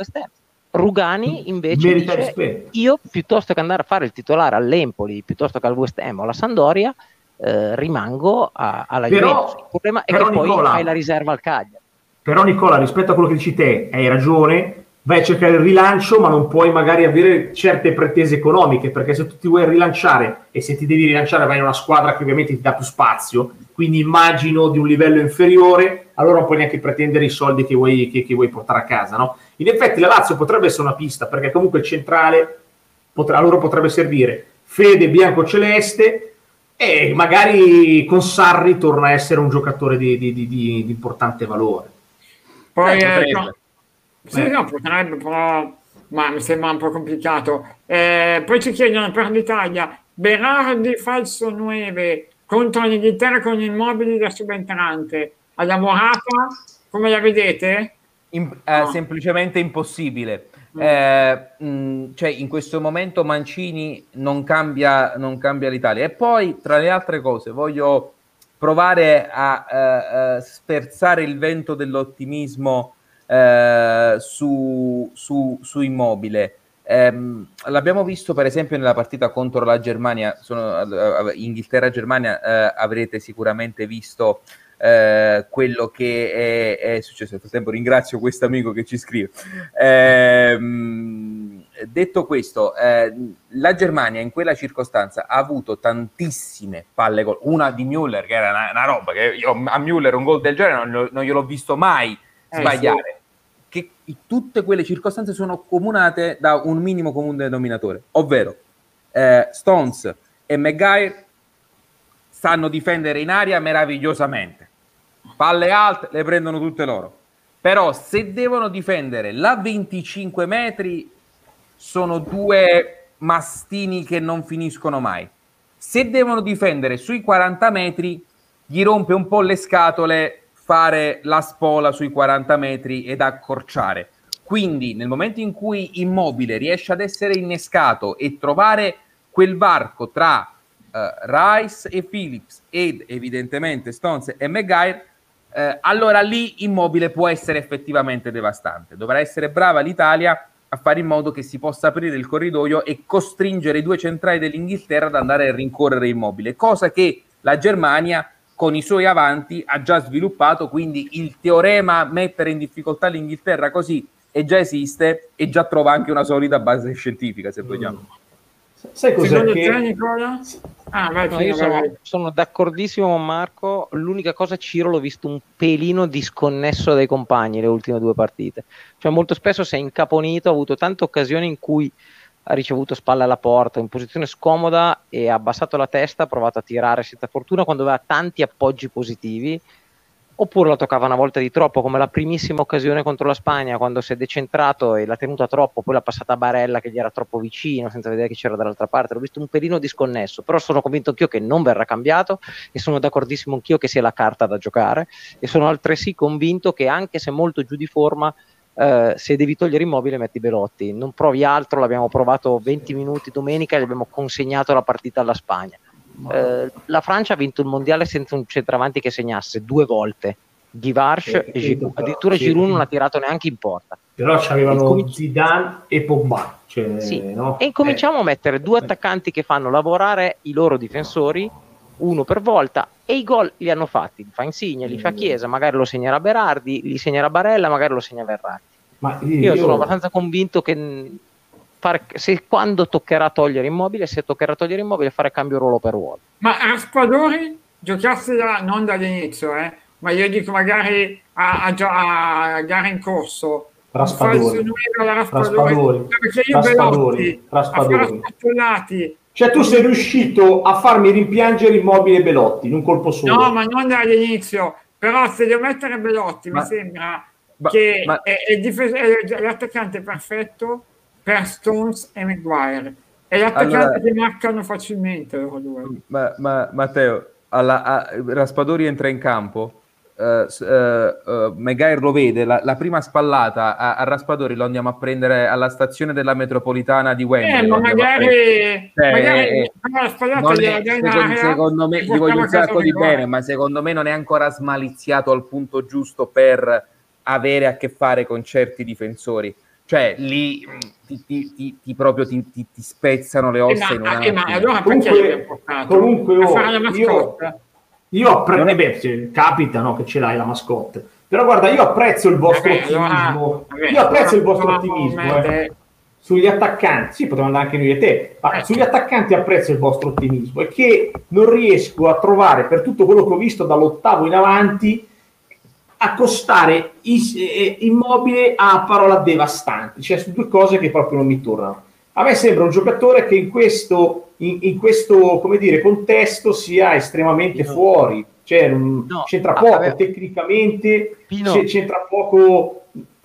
Rugani invece merita dice rispetto. io piuttosto che andare a fare il titolare all'Empoli, piuttosto che al West Ham o alla Sandoria, eh, rimango a, alla però, Juventus. Il problema è che Nicola, poi hai la riserva al Cagliari.
Però Nicola, rispetto a quello che dici te, hai ragione, vai a cercare il rilancio, ma non puoi magari avere certe pretese economiche, perché se tu ti vuoi rilanciare e se ti devi rilanciare vai in una squadra che ovviamente ti dà più spazio, quindi immagino di un livello inferiore, allora non puoi neanche pretendere i soldi che vuoi, che, che vuoi portare a casa. No? In effetti la Lazio potrebbe essere una pista, perché comunque il centrale potrà, a loro potrebbe servire Fede Bianco-Celeste e magari con Sarri torna a essere un giocatore di, di, di, di importante valore.
Poi, eh, sì, no, potrebbe, però ma mi sembra un po' complicato. Eh, poi ci chiedono per l'Italia, Berardi falso 9 contro l'Inghilterra con immobili da subentrante. Ha lavorato? Come la vedete?
In, eh, no. Semplicemente impossibile. Mm. Eh, mh, cioè in questo momento Mancini non cambia, non cambia l'Italia. E poi, tra le altre cose, voglio provare a uh, uh, sperzare il vento dell'ottimismo eh, su, su, su, immobile. Eh, l'abbiamo visto per esempio nella partita contro la Germania, sono, Inghilterra-Germania, uh, avrete sicuramente visto uh, quello che è, è, successo. Nel frattempo ringrazio questo amico che ci scrive. Ehm, detto questo, eh, la Germania in quella circostanza ha avuto tantissime palle gol, una di Müller che era una, una roba che io a Müller un gol del genere non, non gliel'ho visto mai eh, sbagliare. Sì che tutte quelle circostanze sono comunate da un minimo comune denominatore, ovvero eh, Stones e Maguire sanno difendere in aria meravigliosamente. Palle alte le prendono tutte loro. Però se devono difendere la 25 metri sono due mastini che non finiscono mai. Se devono difendere sui 40 metri gli rompe un po' le scatole fare la spola sui 40 metri ed accorciare. Quindi nel momento in cui Immobile riesce ad essere innescato e trovare quel varco tra uh, Rice e Phillips ed evidentemente Stones e Maguire, uh, allora lì Immobile può essere effettivamente devastante. Dovrà essere brava l'Italia a fare in modo che si possa aprire il corridoio e costringere i due centrali dell'Inghilterra ad andare a rincorrere Immobile, cosa che la Germania con i suoi avanti ha già sviluppato, quindi il teorema mettere in difficoltà l'Inghilterra così e già esiste e già trova anche una solida base scientifica, se vogliamo.
Sai cos'è che... te,
Ah, vai, no, io sono, sono, d'accordissimo con Marco. L'unica cosa, Ciro, l'ho visto un pelino disconnesso dai compagni le ultime due partite. Cioè, molto spesso si è incaponito, ha avuto tante occasioni in cui ha ricevuto spalle alla porta in posizione scomoda e ha abbassato la testa, ha provato a tirare senza fortuna quando aveva tanti appoggi positivi, oppure la toccava una volta di troppo, come la primissima occasione contro la Spagna, quando si è decentrato e l'ha tenuta troppo, poi l'ha passata a Barella che gli era troppo vicino, senza vedere che c'era dall'altra parte. L'ho visto un pelino disconnesso, però sono convinto anch'io che non verrà cambiato e sono d'accordissimo anch'io che sia la carta da giocare e sono altresì convinto che anche se molto giù di forma eh, se devi togliere immobile metti Belotti, non provi altro, l'abbiamo provato 20 minuti domenica e gli abbiamo consegnato la partita alla Spagna. Eh, la Francia ha vinto il mondiale senza un centravanti che segnasse due volte, Givarch sì, e Giroud, addirittura sì. Giroud non l'ha tirato neanche in porta.
Però c'avevano
Incominci-
Zidane e Pogba. Cioè,
Sì.
no?
E incominciamo
Eh,
a mettere due attaccanti che fanno lavorare i loro difensori, uno per volta, e i gol li hanno fatti. Li fa Insigne, li fa
Mm.
Chiesa, magari lo segnerà Berardi, li segnerà Barella, magari lo segna Verratti.
Ma
Io, sono abbastanza convinto che fare- se quando toccherà togliere immobile, se toccherà togliere immobile, fare cambio ruolo per ruolo.
Ma Raspadori giocasse da, non dall'inizio, eh, ma io dico magari a, a, a gara in corso.
Raspadori.
Raspadori.
Raspadori.
Perché io
Raspadori.
A.
Cioè, tu sei riuscito a farmi rimpiangere Immobile e Belotti in un colpo solo.
No, ma non dall'inizio. Però se devo mettere Belotti
Ma-
mi sembra
ma-
che
ma-
è, è difes- è l'attaccante perfetto per Stones e Maguire. È l'attaccante
Allora-
che marcano facilmente loro due.
Ma, ma- Matteo, alla, a- Raspadori entra in campo, s- eh, eh, Maguire lo vede, la, la prima spallata a, a Raspadori lo andiamo a prendere alla stazione della metropolitana di Wembley.
Eh, ma magari,
Eh,
magari la spallata
è- secondo, me gli voglio un sacco di bene, ma secondo me non è ancora smaliziato al punto giusto per avere a che fare con certi difensori. Cioè, lì mh, ti, ti- ti- ti proprio ti, ti- ti spezzano le
Eh,
ossa in un
ma, eh, ma allora perché
Comunque- comunque, oh, io-? Io apprezzo,
è-
beh, se- capita no, che ce l'hai la mascotte. Però guarda, io apprezzo il vostro
Vabbè, allora-
ottimismo.
vabbè,
io apprezzo il vostro ottimismo. eh. Sugli attaccanti, sì, potremmo andare anche noi e te, ma
Eh.
sugli attaccanti apprezzo il vostro ottimismo e che non riesco a trovare per tutto quello che ho visto dall'ottavo in avanti accostare eh, immobile a parola devastante, cioè su due cose che proprio non mi tornano. A me sembra un giocatore che in questo, in, in questo come dire, contesto sia estremamente
No.
fuori, cioè
No,
c'entra
ah,
poco
vabbè.
tecnicamente,
Pino.
c'entra poco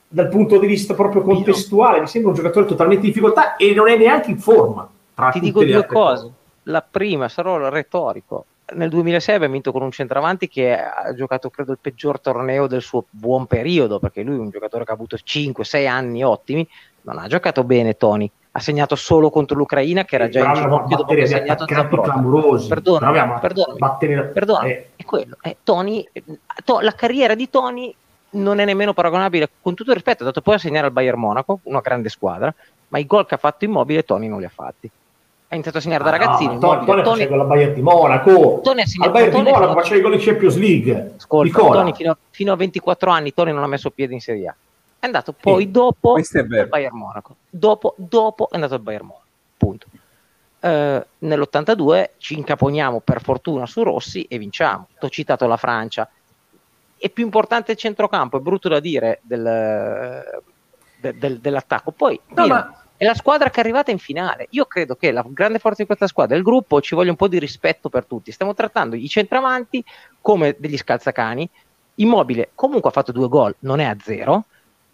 dal punto di vista proprio
Pino.
contestuale, mi sembra un giocatore totalmente in difficoltà e non è neanche in forma. tra
Ti dico due
altre
cose. La prima, sarò retorico. Nel 2006 abbiamo vinto con un centravanti che ha giocato, credo, il peggior torneo del suo buon periodo, perché lui è un giocatore che ha avuto 5-6 anni ottimi, non ha giocato bene Tony, ha segnato solo contro l'Ucraina che era già in ginocchio dopo che ha segnato
clamorosi.
Perdona, perdonami,
batteria-
perdonami,
eh.
è quello. eh, Tony, eh, to- la carriera di Tony non è nemmeno paragonabile, con tutto il rispetto, ha dato poi a segnare al Bayern Monaco, una grande squadra, ma i gol che ha fatto Immobile Tony non li ha fatti. Ha iniziato a segnare da
Ah, no,
ragazzino.
Tony,
Immobile.
Tony
Tony-
con la Bayern di Monaco.
Tony ha segnato-
Al Bayern
Tony
di Monaco faceva i gol in Champions League.
Ascolta. Tony fino a, fino a 24 anni Tony non ha messo piede in Serie A. È andato poi dopo
è vero.
al Bayern Monaco. Dopo, dopo è andato al Bayern Monaco. Punto. Eh, nell'82 ci incaponiamo per fortuna su Rossi e vinciamo. Ti ho citato la Francia. È più importante il centrocampo, è brutto da dire del- de- del- dell'attacco. Poi
No,
Pino,
ma-
è la squadra che è arrivata in finale. Io credo che la grande forza di questa squadra, il gruppo, ci voglia un po' di rispetto per tutti. Stiamo trattando i centravanti come degli scalzacani. Immobile comunque ha fatto due gol, non è a zero.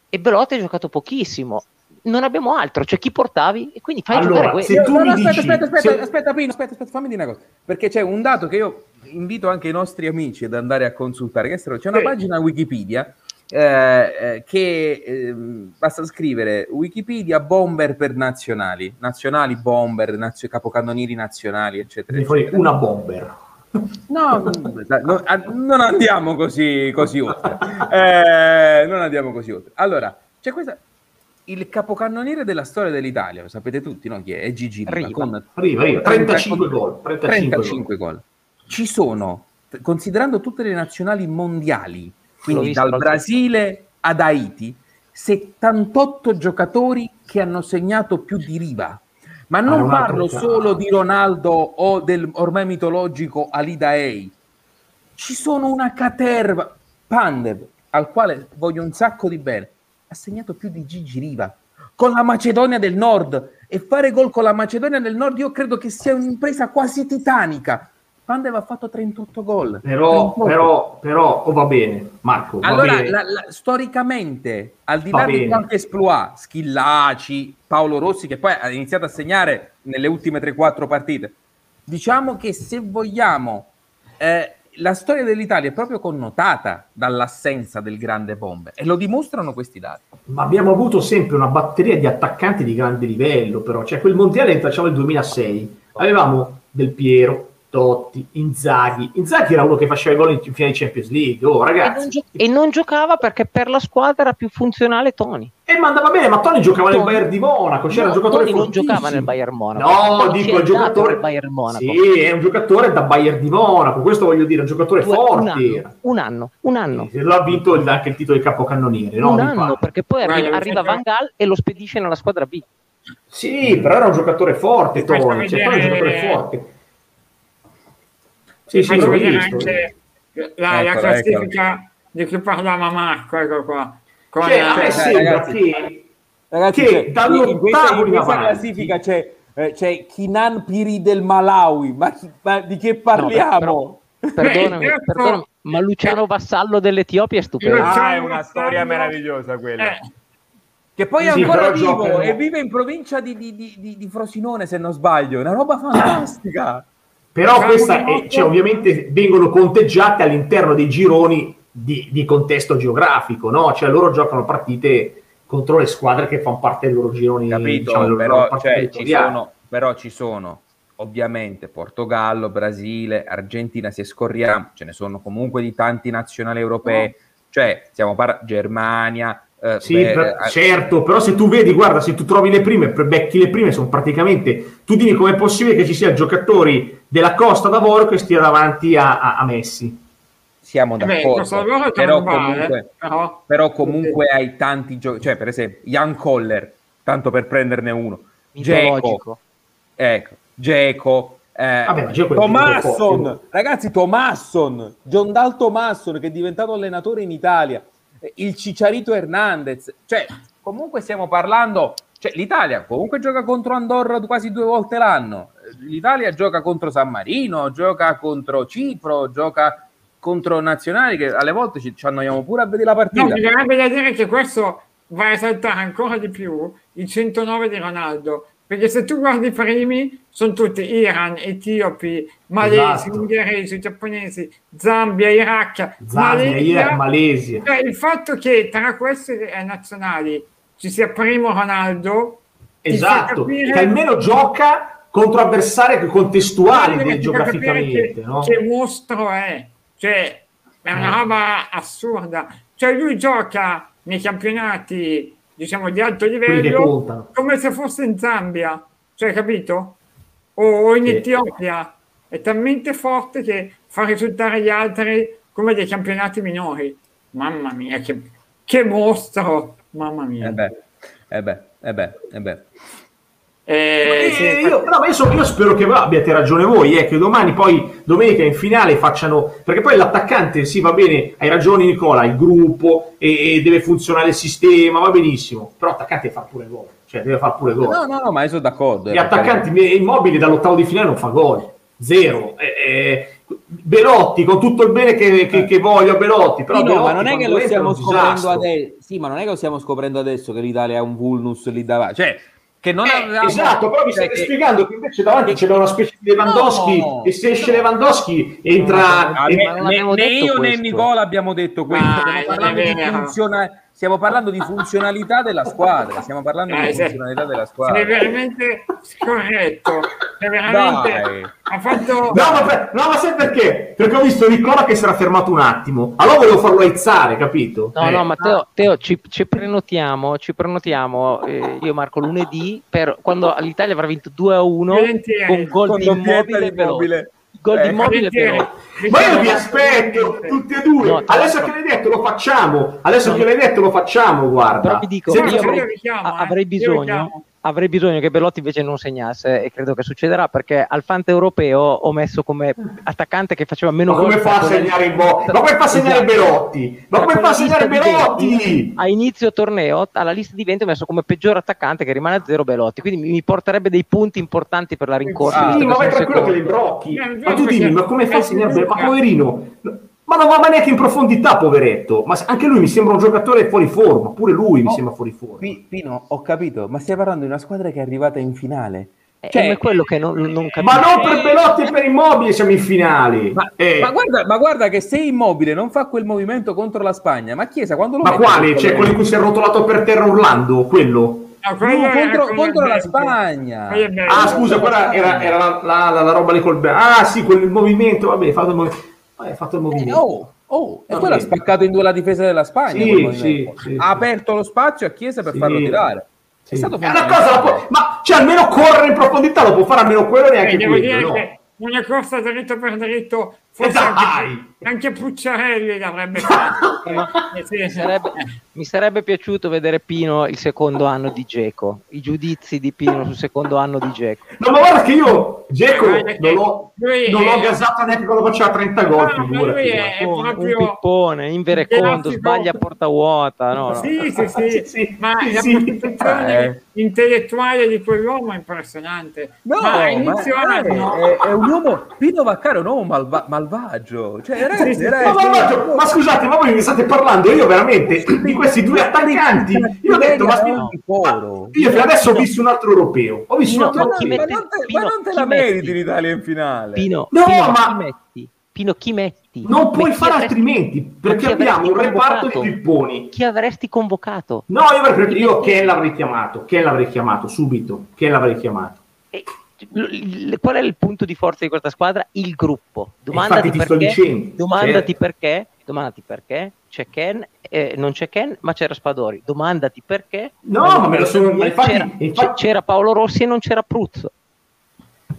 E Belotti ha giocato pochissimo. Non abbiamo altro, cioè chi portavi? E quindi fai
Allora,
giocare questo.
se tu
No, no, aspetta,
dici-
aspetta, aspetta,
se-
aspetta, Pino, aspetta, aspetta, fammi dire una cosa. Perché c'è un dato che io invito anche i nostri amici ad andare a consultare. Che è C'è una
Sì.
pagina Wikipedia eh, eh, che ehm, basta scrivere Wikipedia bomber per nazionali, nazionali bomber, nazio- capocannonieri nazionali, eccetera. Eccetera.
una bomber.
No, non andiamo così, così oltre. Eh, non andiamo così oltre. Allora, c'è questa. Il capocannoniere della storia dell'Italia, lo sapete tutti, no? Chi è? È Gigi Riva,
Riva.
con
Arriva, arriva, 35 gol. 35 gol.
35 gol. Ci sono, considerando tutte le nazionali mondiali, quindi dal Brasile ad Haiti, 78 giocatori che hanno segnato più di Riva. Ma
Ah,
non
altro
parlo solo di Ronaldo o del ormai mitologico Alida Ei. Ci sono una caterva. Pandev, al quale voglio un sacco di bene, ha segnato più di Gigi Riva con la Macedonia del Nord e fare gol con la Macedonia del Nord io credo che sia un'impresa quasi titanica. Pandev ha fatto 38 gol.
Però,
38.
però, però, oh, va bene, Marco. Va
Allora,
bene.
la- la- storicamente, al di là di qualche esploit, Schillaci, Paolo Rossi, che poi ha iniziato a segnare nelle ultime 3-4 partite, diciamo che se vogliamo, eh, la storia dell'Italia è proprio connotata dall'assenza del grande bomber e lo dimostrano questi dati.
Ma abbiamo avuto sempre una batteria di attaccanti di grande livello, però. Cioè, quel mondiale che facciamo nel 2006, avevamo Del Piero, Totti, Inzaghi. Inzaghi era uno che faceva i gol in finale di Champions League. Oh,
E non,
ragazzi.
gio- e non giocava perché per la squadra era più funzionale Tony.
E ma andava bene, ma Toni giocava nel
Toni-
Bayern di Monaco, c'era
No,
un giocatore
Toni non giocava nel Bayern Monaco.
No, dico
è
il giocatore
nel Bayern Monaco.
Sì, è un giocatore da Bayern di Monaco, questo voglio dire, un giocatore
Due- un,
forte.
anno,
era.
un anno, un anno.
Sì, L'ha vinto il- anche il titolo di capocannoniere, no?
un anno, perché poi arriva
fa-
Van Gaal e lo spedisce nella squadra B.
Sì, però era un giocatore forte, Toni, cioè, è un giocatore forte. Sì, sì,
Faccio
l'ho
vedere
visto.
anche la, la
Eccola,
classifica di cui parlava Marco, ecco qua. Con,
Cioè, a me
eh,
sembra
ragazzi,
che...
Ragazzi,
Che
c'è-
dall'ottavo
in questa, classifica c'è, eh, c'è Kinan Piri del Malawi, ma, chi- ma di che parliamo?
No, Perdonami,
Beh,
perdonami, ma Luciano Vassallo dell'Etiopia è stupendo.
Ah, è una storia meravigliosa quella.
eh,
che poi è
Sì,
ancora
però
vivo e vive in provincia di, di- di- di- di Frosinone, se non sbaglio. È una roba fantastica.
Però questa è, cioè, ovviamente vengono conteggiate all'interno dei gironi di, di contesto geografico, no? Cioè loro giocano partite contro le squadre che fanno parte dei loro gironi,
Capito?
diciamo, loro
però,
partite
cioè, ci sono, però ci sono ovviamente Portogallo, Brasile, Argentina, se scorriamo, ce ne sono comunque di tanti nazionali europei, cioè stiamo parlando Germania, eh,
Sì,
beh,
per-
eh,
certo, però se tu vedi, guarda, se tu trovi le prime, becchi le prime, sono praticamente... Tu dimmi com'è possibile che ci siano giocatori della Costa d'Avorio che stia davanti a, a- a Messi.
siamo
Beh,
d'accordo,
è
però comunque,
però-
però comunque hai tanti giocatori, cioè per esempio Jan Koller, tanto per prenderne uno,
Mitologico.
ecco, Dzeko, eh,
Vabbè,
Tomasson, ragazzi, Tomasson, John Dal Tomasson che è diventato allenatore in Italia, Eh, il Cicciarito Hernandez, cioè
comunque stiamo parlando, cioè l'Italia comunque gioca contro Andorra quasi due volte l'anno, l'Italia gioca contro San Marino, gioca contro Cipro, gioca contro nazionali che alle volte ci, ci annoiamo pure a vedere la
No,
partita.
mi verrebbe da dire che questo va a esaltare ancora di più il 109 di Ronaldo. Perché se tu guardi i primi, sono tutti Iran, Etiopi, Malesi,
Esatto.
ungheresi, giapponesi, Zambia, Iraq,
Zambia,
Malesia.
Iraq, Malesia.
Cioè, il fatto che tra queste eh, nazionali ci sia primo Ronaldo,
Esatto,
capire-
che almeno gioca contro avversari contestuali
Guarda che fa capire
geograficamente,
che,
no?
che mostro è. Cioè è una
Eh.
roba assurda. Cioè lui gioca nei campionati diciamo di alto livello come se fosse in Zambia. Cioè capito? O, o in
Sì.
Etiopia. È talmente forte che fa risultare gli altri come dei campionati minori. Mamma mia che, che mostro. Mamma mia.
Eh beh, eh beh, eh beh, eh beh.
Eh,
Eh, io, no, ma io, so- io spero che abbiate ragione voi, eh, che domani poi, domenica in finale facciano, perché poi l'attaccante, sì va bene, hai ragione Nicola, il gruppo e, e deve funzionare il sistema, va benissimo, però l'attaccante fa pure gol, cioè deve fare pure gol.
no, no, no, ma io sono d'accordo. eh,
Gli attaccanti immobili dall'ottavo di finale non fa gol, zero. Eh, eh, Belotti, con tutto il bene che, che, che voglio a Belotti, però
Sì, no,
Belotti
ma non è che lo
è
stiamo scoprendo adesso. Sì, ma non è che lo stiamo scoprendo adesso che l'Italia ha un vulnus lì davanti. Cioè,
Che non
Eh,
avevamo-
esatto, però mi
cioè,
state
che-
spiegando che invece davanti c'era una specie di Lewandowski
No,
e se esce
no.
Lewandowski entra... E-
non
né,
abbiamo
né
detto
io né
questo.
Nicola abbiamo detto questo.
Ma
Stiamo
non è
parlando, di
vero.
funziona- stiamo parlando di funzionalità della squadra. Stiamo parlando
Eh,
di
sì.
funzionalità della
sei
squadra.
veramente scorretto sei veramente
Dai.
ha fatto
No ma, per- no, ma sai perché? Perché ho visto Nicola che si era fermato un attimo. Allora volevo farlo aizzare, capito?
No,
Eh.
no, Matteo, Teo, ci, ci prenotiamo, ci prenotiamo eh, io Marco lunedì per quando l'Italia avrà vinto 2 a 1
Volentieri.
con gol
Con
di immobile e.
Immobile.
Gol di
Eh,
immobile e
volentieri.
Velotti.
Ma io vi aspetto tutti e due.
No,
Adesso
no.
che l'hai detto lo facciamo. Adesso che l'hai detto lo facciamo, guarda.
Però vi dico,
Sì,
io
io
avrei,
vi chiamo,
a-
eh.
avrei
Io vi
bisogno. Avrei bisogno che Belotti invece non segnasse e credo che succederà perché al Fante europeo ho messo come attaccante che faceva meno
Ma
gol.
come fa a segnare il bo- Ma come fa a segnare
Esatto.
Belotti? Ma
Tra
come fa a segnare Belotti?
20, A inizio torneo, alla lista di 20 ho messo come peggior attaccante che rimane a zero Belotti, quindi mi- porterebbe dei punti importanti per la rincorsa.
Sì, ma vai tranquillo che li
secondo.
imbrocchi.
Eh,
Ma tu dimmi, ma come fa a segnare
sì,
Belotti? Ma poverino, ma non va neanche in profondità, poveretto. Ma anche lui mi sembra un giocatore fuori forma. Pure lui mi
Oh,
sembra fuori forma.
Pi- Pino, ho capito, ma stai parlando di una squadra che è arrivata in finale.
Eh,
Cioè-
è quello che non, non capisco.
Ma non per Belotti e per Immobile siamo in finale.
Ma,
Eh,
ma guarda, ma guarda che se Immobile non fa quel movimento contro la Spagna, ma Chiesa quando lo
ma
mette
quale?
sotto
Cioè quello in cui si è rotolato per terra urlando? Quello?
No,
No, contro,
con
contro la. Spagna.
Ah, scusa, quella era, era la, la- la- la roba lì col... Ah, sì, quel movimento, vabbè, fatto il movimento. Vabbè, fatto il
Eh,
movimento.
oh, oh, e
Va
quello ha
bene.
spaccato in due la difesa della Spagna.
Sì, sì, sì,
ha
sì.
aperto lo spazio a Chiesa per
Sì.
farlo tirare.
Sì.
È stato
È una cosa, può- ma cioè almeno correre in profondità lo può fare almeno quello
Eh,
neanche
devo
quello,
dire
no?
che una corsa dritto per dritto, forse
Eh,
anche,
dai!
Anche Pucciarelli l'avrebbe fatto.
Mi sarebbe, mi sarebbe piaciuto vedere Pino il secondo anno di Geco, i giudizi di Pino sul secondo anno di Geco.
No, ma guarda che io, Geco, non l'ho,
lui
non l'ho
è-
gasata neanche quando faceva 30 gol,
No, ma
figurati,
lui è-.
Pippone,
proprio-
un pippone, in verecondo,
Grazie,
sbaglia a porta vuota. No, no.
Sì, sì, sì,
Sì, sì,
ma
sì,
la
sì.
Eh.
intellettuale di quell'uomo è impressionante.
No,
ma a
ma è, è- è un uomo Pino Vaccaro è un uomo malva- malvagio cioè ragazzi,
Ma, ma- ma- ma scusate, ma voi mi state parlando io veramente di questi due attaccanti? Io ho detto, ma, io fino adesso ho visto un altro europeo. Ho visto un altro
ma
europeo.
mette-
non te,
Pino,
ma non te
chi
la
metti?
meriti l'Italia in finale
Pino,
No,
Pino,
ma-
chi metti? Pino, chi metti?
Non puoi fare
avresti-
altrimenti, perché abbiamo un reparto di pipponi.
Chi avresti convocato?
No, io, avrei- io Ken l'avrei chiamato, Ken l'avrei chiamato subito, Ken l'avrei chiamato.
E- qual è il punto di forza di questa squadra? Il gruppo. Domandati perché.
dicendo,
domandati
certo.
perché. Domandati perché. C'è Ken, eh, non c'è Ken, ma c'era Spadori. Domandati perché.
No, ma me lo sono- ma infatti-
c'era,
infatti-
c'era Paolo Rossi e non c'era Pruzzo.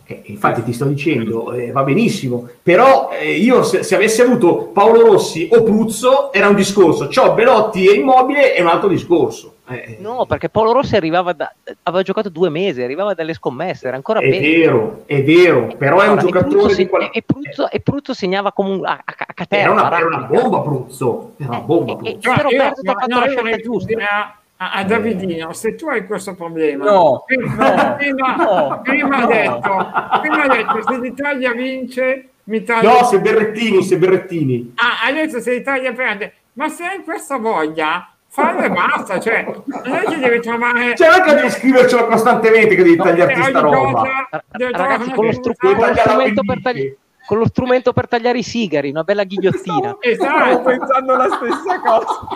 Eh, infatti ti sto dicendo, eh, va benissimo, però eh, io se, se avessi avuto Paolo Rossi o Pruzzo era un discorso, c'ho Belotti e Immobile è un altro discorso. Eh,
No, perché Paolo Rossi arrivava da, aveva giocato due mesi, arrivava dalle scommesse, era ancora
è
peggio.
vero, è vero, però è un
Allora, e
giocatore di
se-
qual-
e, Pruzzo, e Pruzzo segnava come un, a, a, a caterva,
era, una, era una bomba Pruzzo, era una bomba
Eh, eh,
Pruzzo.
eh, però Roberto ha fatto
no,
la scelta giusta.
dire A, a- a Davidino, se tu hai questo problema,
No,
prima,
no,
prima,
no,
prima ha
no.
detto, prima ha detto se l'Italia vince, mi.
No, se Berrettini, se Berrettini.
Ah, adesso se l'Italia perde, ma se hai questa voglia, fallo e basta, cioè, non è che devi trovare...
Cioè, non è che devi scrivercelo costantemente che devi tagliarti sta roba.
cosa
Ragazzi, con lo, stru- con lo strumento per tagli- con lo strumento per tagliare i sigari, una bella ghigliottina.
stavo
Esatto,
pensando la stessa cosa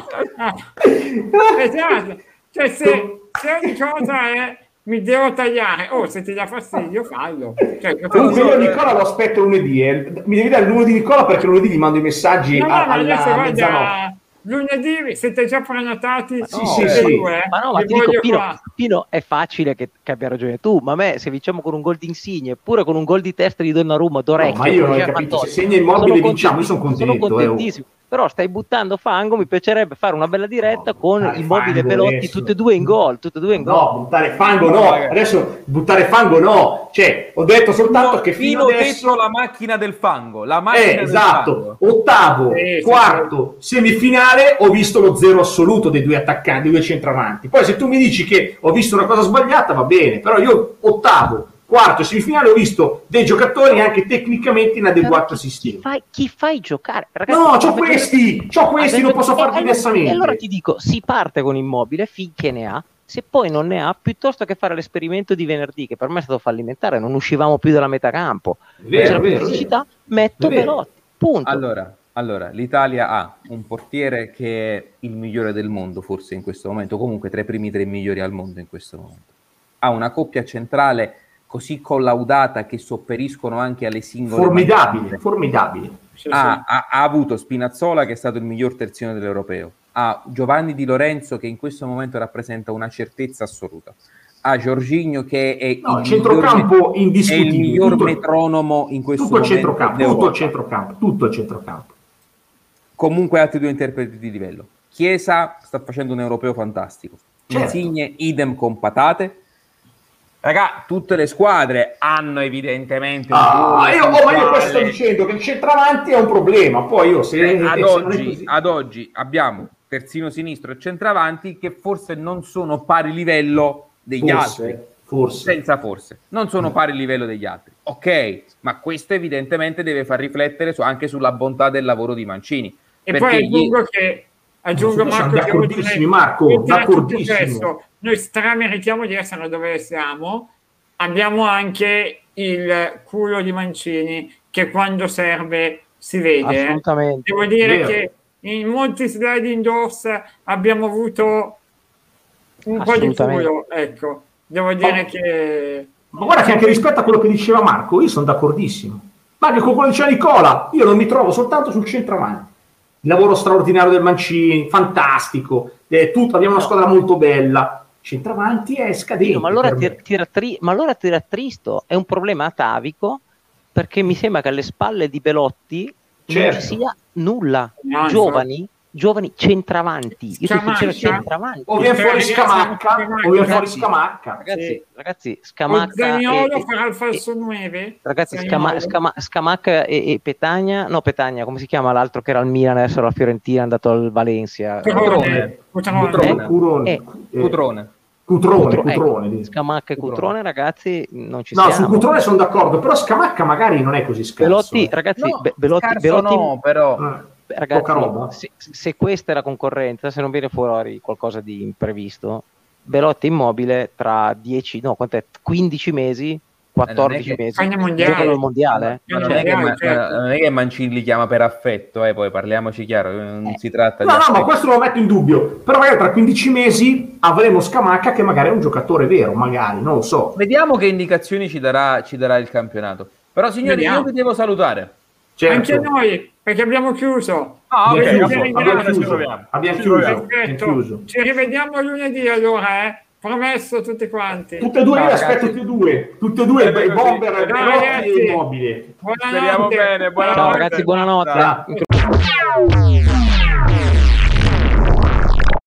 esatto. Cioè, se, se ogni cosa è mi devo tagliare, oh, se ti dà fastidio, fallo. Cioè,
Comunque io? Nicola lo aspetto lunedì, eh. mi devi dare il numero di Nicola perché lunedì gli mando i messaggi
No, no,
a-
adesso
alla
guarda,
mezzanotte.
Lunedì siete già prenotati
Sì,
No,
sì,
tutti
sì.
due,
Ma no, ma ti dico, Pino. Pino, è facile che, che abbia ragione tu, ma a me se vinciamo con un gol di Insigne, pure con un gol di testa di Donnarumma, d'orecchio,
No, ma io non ho capito, se segna Immobile
sono
vinciamo, io sono
contentissimo,
contento, eh, oh.
Però stai buttando fango, mi piacerebbe fare una bella diretta
No,
con Immobile e Belotti, tutte e due in gol, tutte e due in gol.
No, buttare fango no, adesso buttare fango no, cioè ho detto soltanto che fino
Pino
adesso...
dentro la macchina del fango la macchina
Eh,
del
esatto,
fango.
ottavo,
Sì, sì,
quarto, semifinale ho visto lo zero assoluto dei due attaccanti, dei due centravanti. Poi se tu mi dici che ho visto una cosa sbagliata va bene, però io ottavo, quarto e semifinale ho visto dei giocatori anche tecnicamente inadeguati al sistema.
fai, chi fai giocare? Ragazzi,
No, c'ho
avete-
questi, c'ho questi, non posso
e
fare
allora-
diversamente.
E allora ti dico, si parte con Immobile finché ne ha, se poi non ne ha, piuttosto che fare l'esperimento di venerdì, che per me è stato fallimentare, non uscivamo più dalla metacampo,
È vero,
c'era
vero,
metto
vero.
Belotti, punto.
Allora, allora, l'Italia ha un portiere che è il migliore del mondo forse in questo momento, comunque tra i primi tre migliori al mondo in questo momento. Ha una coppia centrale così collaudata che sopperiscono anche alle singole
Formidabile, formidabile.
Ha, ha- ha avuto Spinazzola che è stato il miglior terzino dell'europeo, ha Giovanni Di Lorenzo che in questo momento rappresenta una certezza assoluta, ha Giorginio che è
No,
il
centrocampo
miglior, è il miglior
tutto,
metronomo in questo
tutto
momento
centrocampo, tutto il centrocampo, tutto il centrocampo.
comunque altri due interpreti di livello. Chiesa sta facendo un europeo fantastico.
Certo.
Insigne idem con patate. Raga, tutte le squadre hanno evidentemente un
Ah, io, oh, ma io questo sto dicendo che il centravanti è un problema. Poi io se,
Eh, ad, oggi, ad oggi abbiamo terzino sinistro e centravanti che forse non sono pari livello degli altri.
forse, forse.
Senza forse, non sono pari livello degli altri. Ok, ma questo evidentemente deve far riflettere su- anche sulla bontà del lavoro di Mancini.
E poi
gli-
aggiungo che aggiungo Marco
d'accordissimi, Marco, d'accordissimo.
questo, noi strameritiamo di essere dove siamo abbiamo anche il culo di Mancini che quando serve si vede.
Assolutamente.
devo dire
Vero.
che in molti slide indoors abbiamo avuto un po' di culo, ecco. Devo dire
Oh.
che...
Ma guarda che anche rispetto a quello che diceva Marco, io sono d'accordissimo. Ma anche con quello che diceva Nicola, io non mi trovo soltanto sul centravanti. Il lavoro straordinario del Mancini, fantastico, è tutto, abbiamo una squadra molto bella. Centravanti è scadente.
Io, ma, allora
per
ti,
me.
ti rattri- ma allora ti rattristo, è un problema atavico perché mi sembra che alle spalle di Belotti non
Certo.
ci sia nulla.
No,
giovani, giovani centravanti. Io
Scamacca?
dicevo centravanti.
O viene fuori Scamacca, o viene fuori
ragazzi,
Scamacca.
Ragazzi,
Sì.
ragazzi, Scamacca
Zaniolo
e-
farà il
e-
falso 9.
Ragazzi, Scama- Scama- Scamacca e, e Petagna, no Petagna, come si chiama l'altro che era al Milan, adesso alla Fiorentina, è andato al Valencia.
Cutrone.
Cutrone.
Cutrone, Curone,
Eh,
eh,
Cutrone.
Cutrone,
Cutro- ecco,
Cutrone.
Scamacca e
Cutrone.
Cutrone, ragazzi, non ci
No,
siamo.
su Cutrone sono d'accordo, però Scamacca magari non è così scarso.
Belotti,
eh.
ragazzi,
No,
Be- Belotti, Belotti-
no, però...
Eh.
Ragazzi,
Poca roba.
se, se questa è la concorrenza, se non viene fuori qualcosa di imprevisto, Belotti immobile tra 10, no, quant'è? 15 mesi, 14
Eh, non è che-
mesi,
Fagna mondiale.
al mondiale.
Ma non, è che, ma-
certo.
non è che Mancini li chiama per affetto, eh, poi parliamoci chiaro, non
Eh.
si tratta
No,
di
no, ma
affetto.
questo non lo metto in dubbio. Però magari tra 15 mesi avremo Scamacca che magari è un giocatore vero, magari, non lo so.
Vediamo che indicazioni ci darà, ci darà il campionato. Però signori,
Vediamo.
io vi devo salutare.
Certo.
Anche noi, perché abbiamo chiuso.
Ah,
Abbiamo
ok,
chiuso,
ok,
abbiamo chiuso, abbiamo chiuso, chiuso.
Ci rivediamo lunedì allora, eh? Promesso tutti quanti.
Tutte e due, io aspetto tutti e due, tutte e due, il bomber, il
ragazzi.
e immobile.
Buonanotte.
Speriamo bene, buonanotte.
Ciao ragazzi, buonanotte.
Ciao.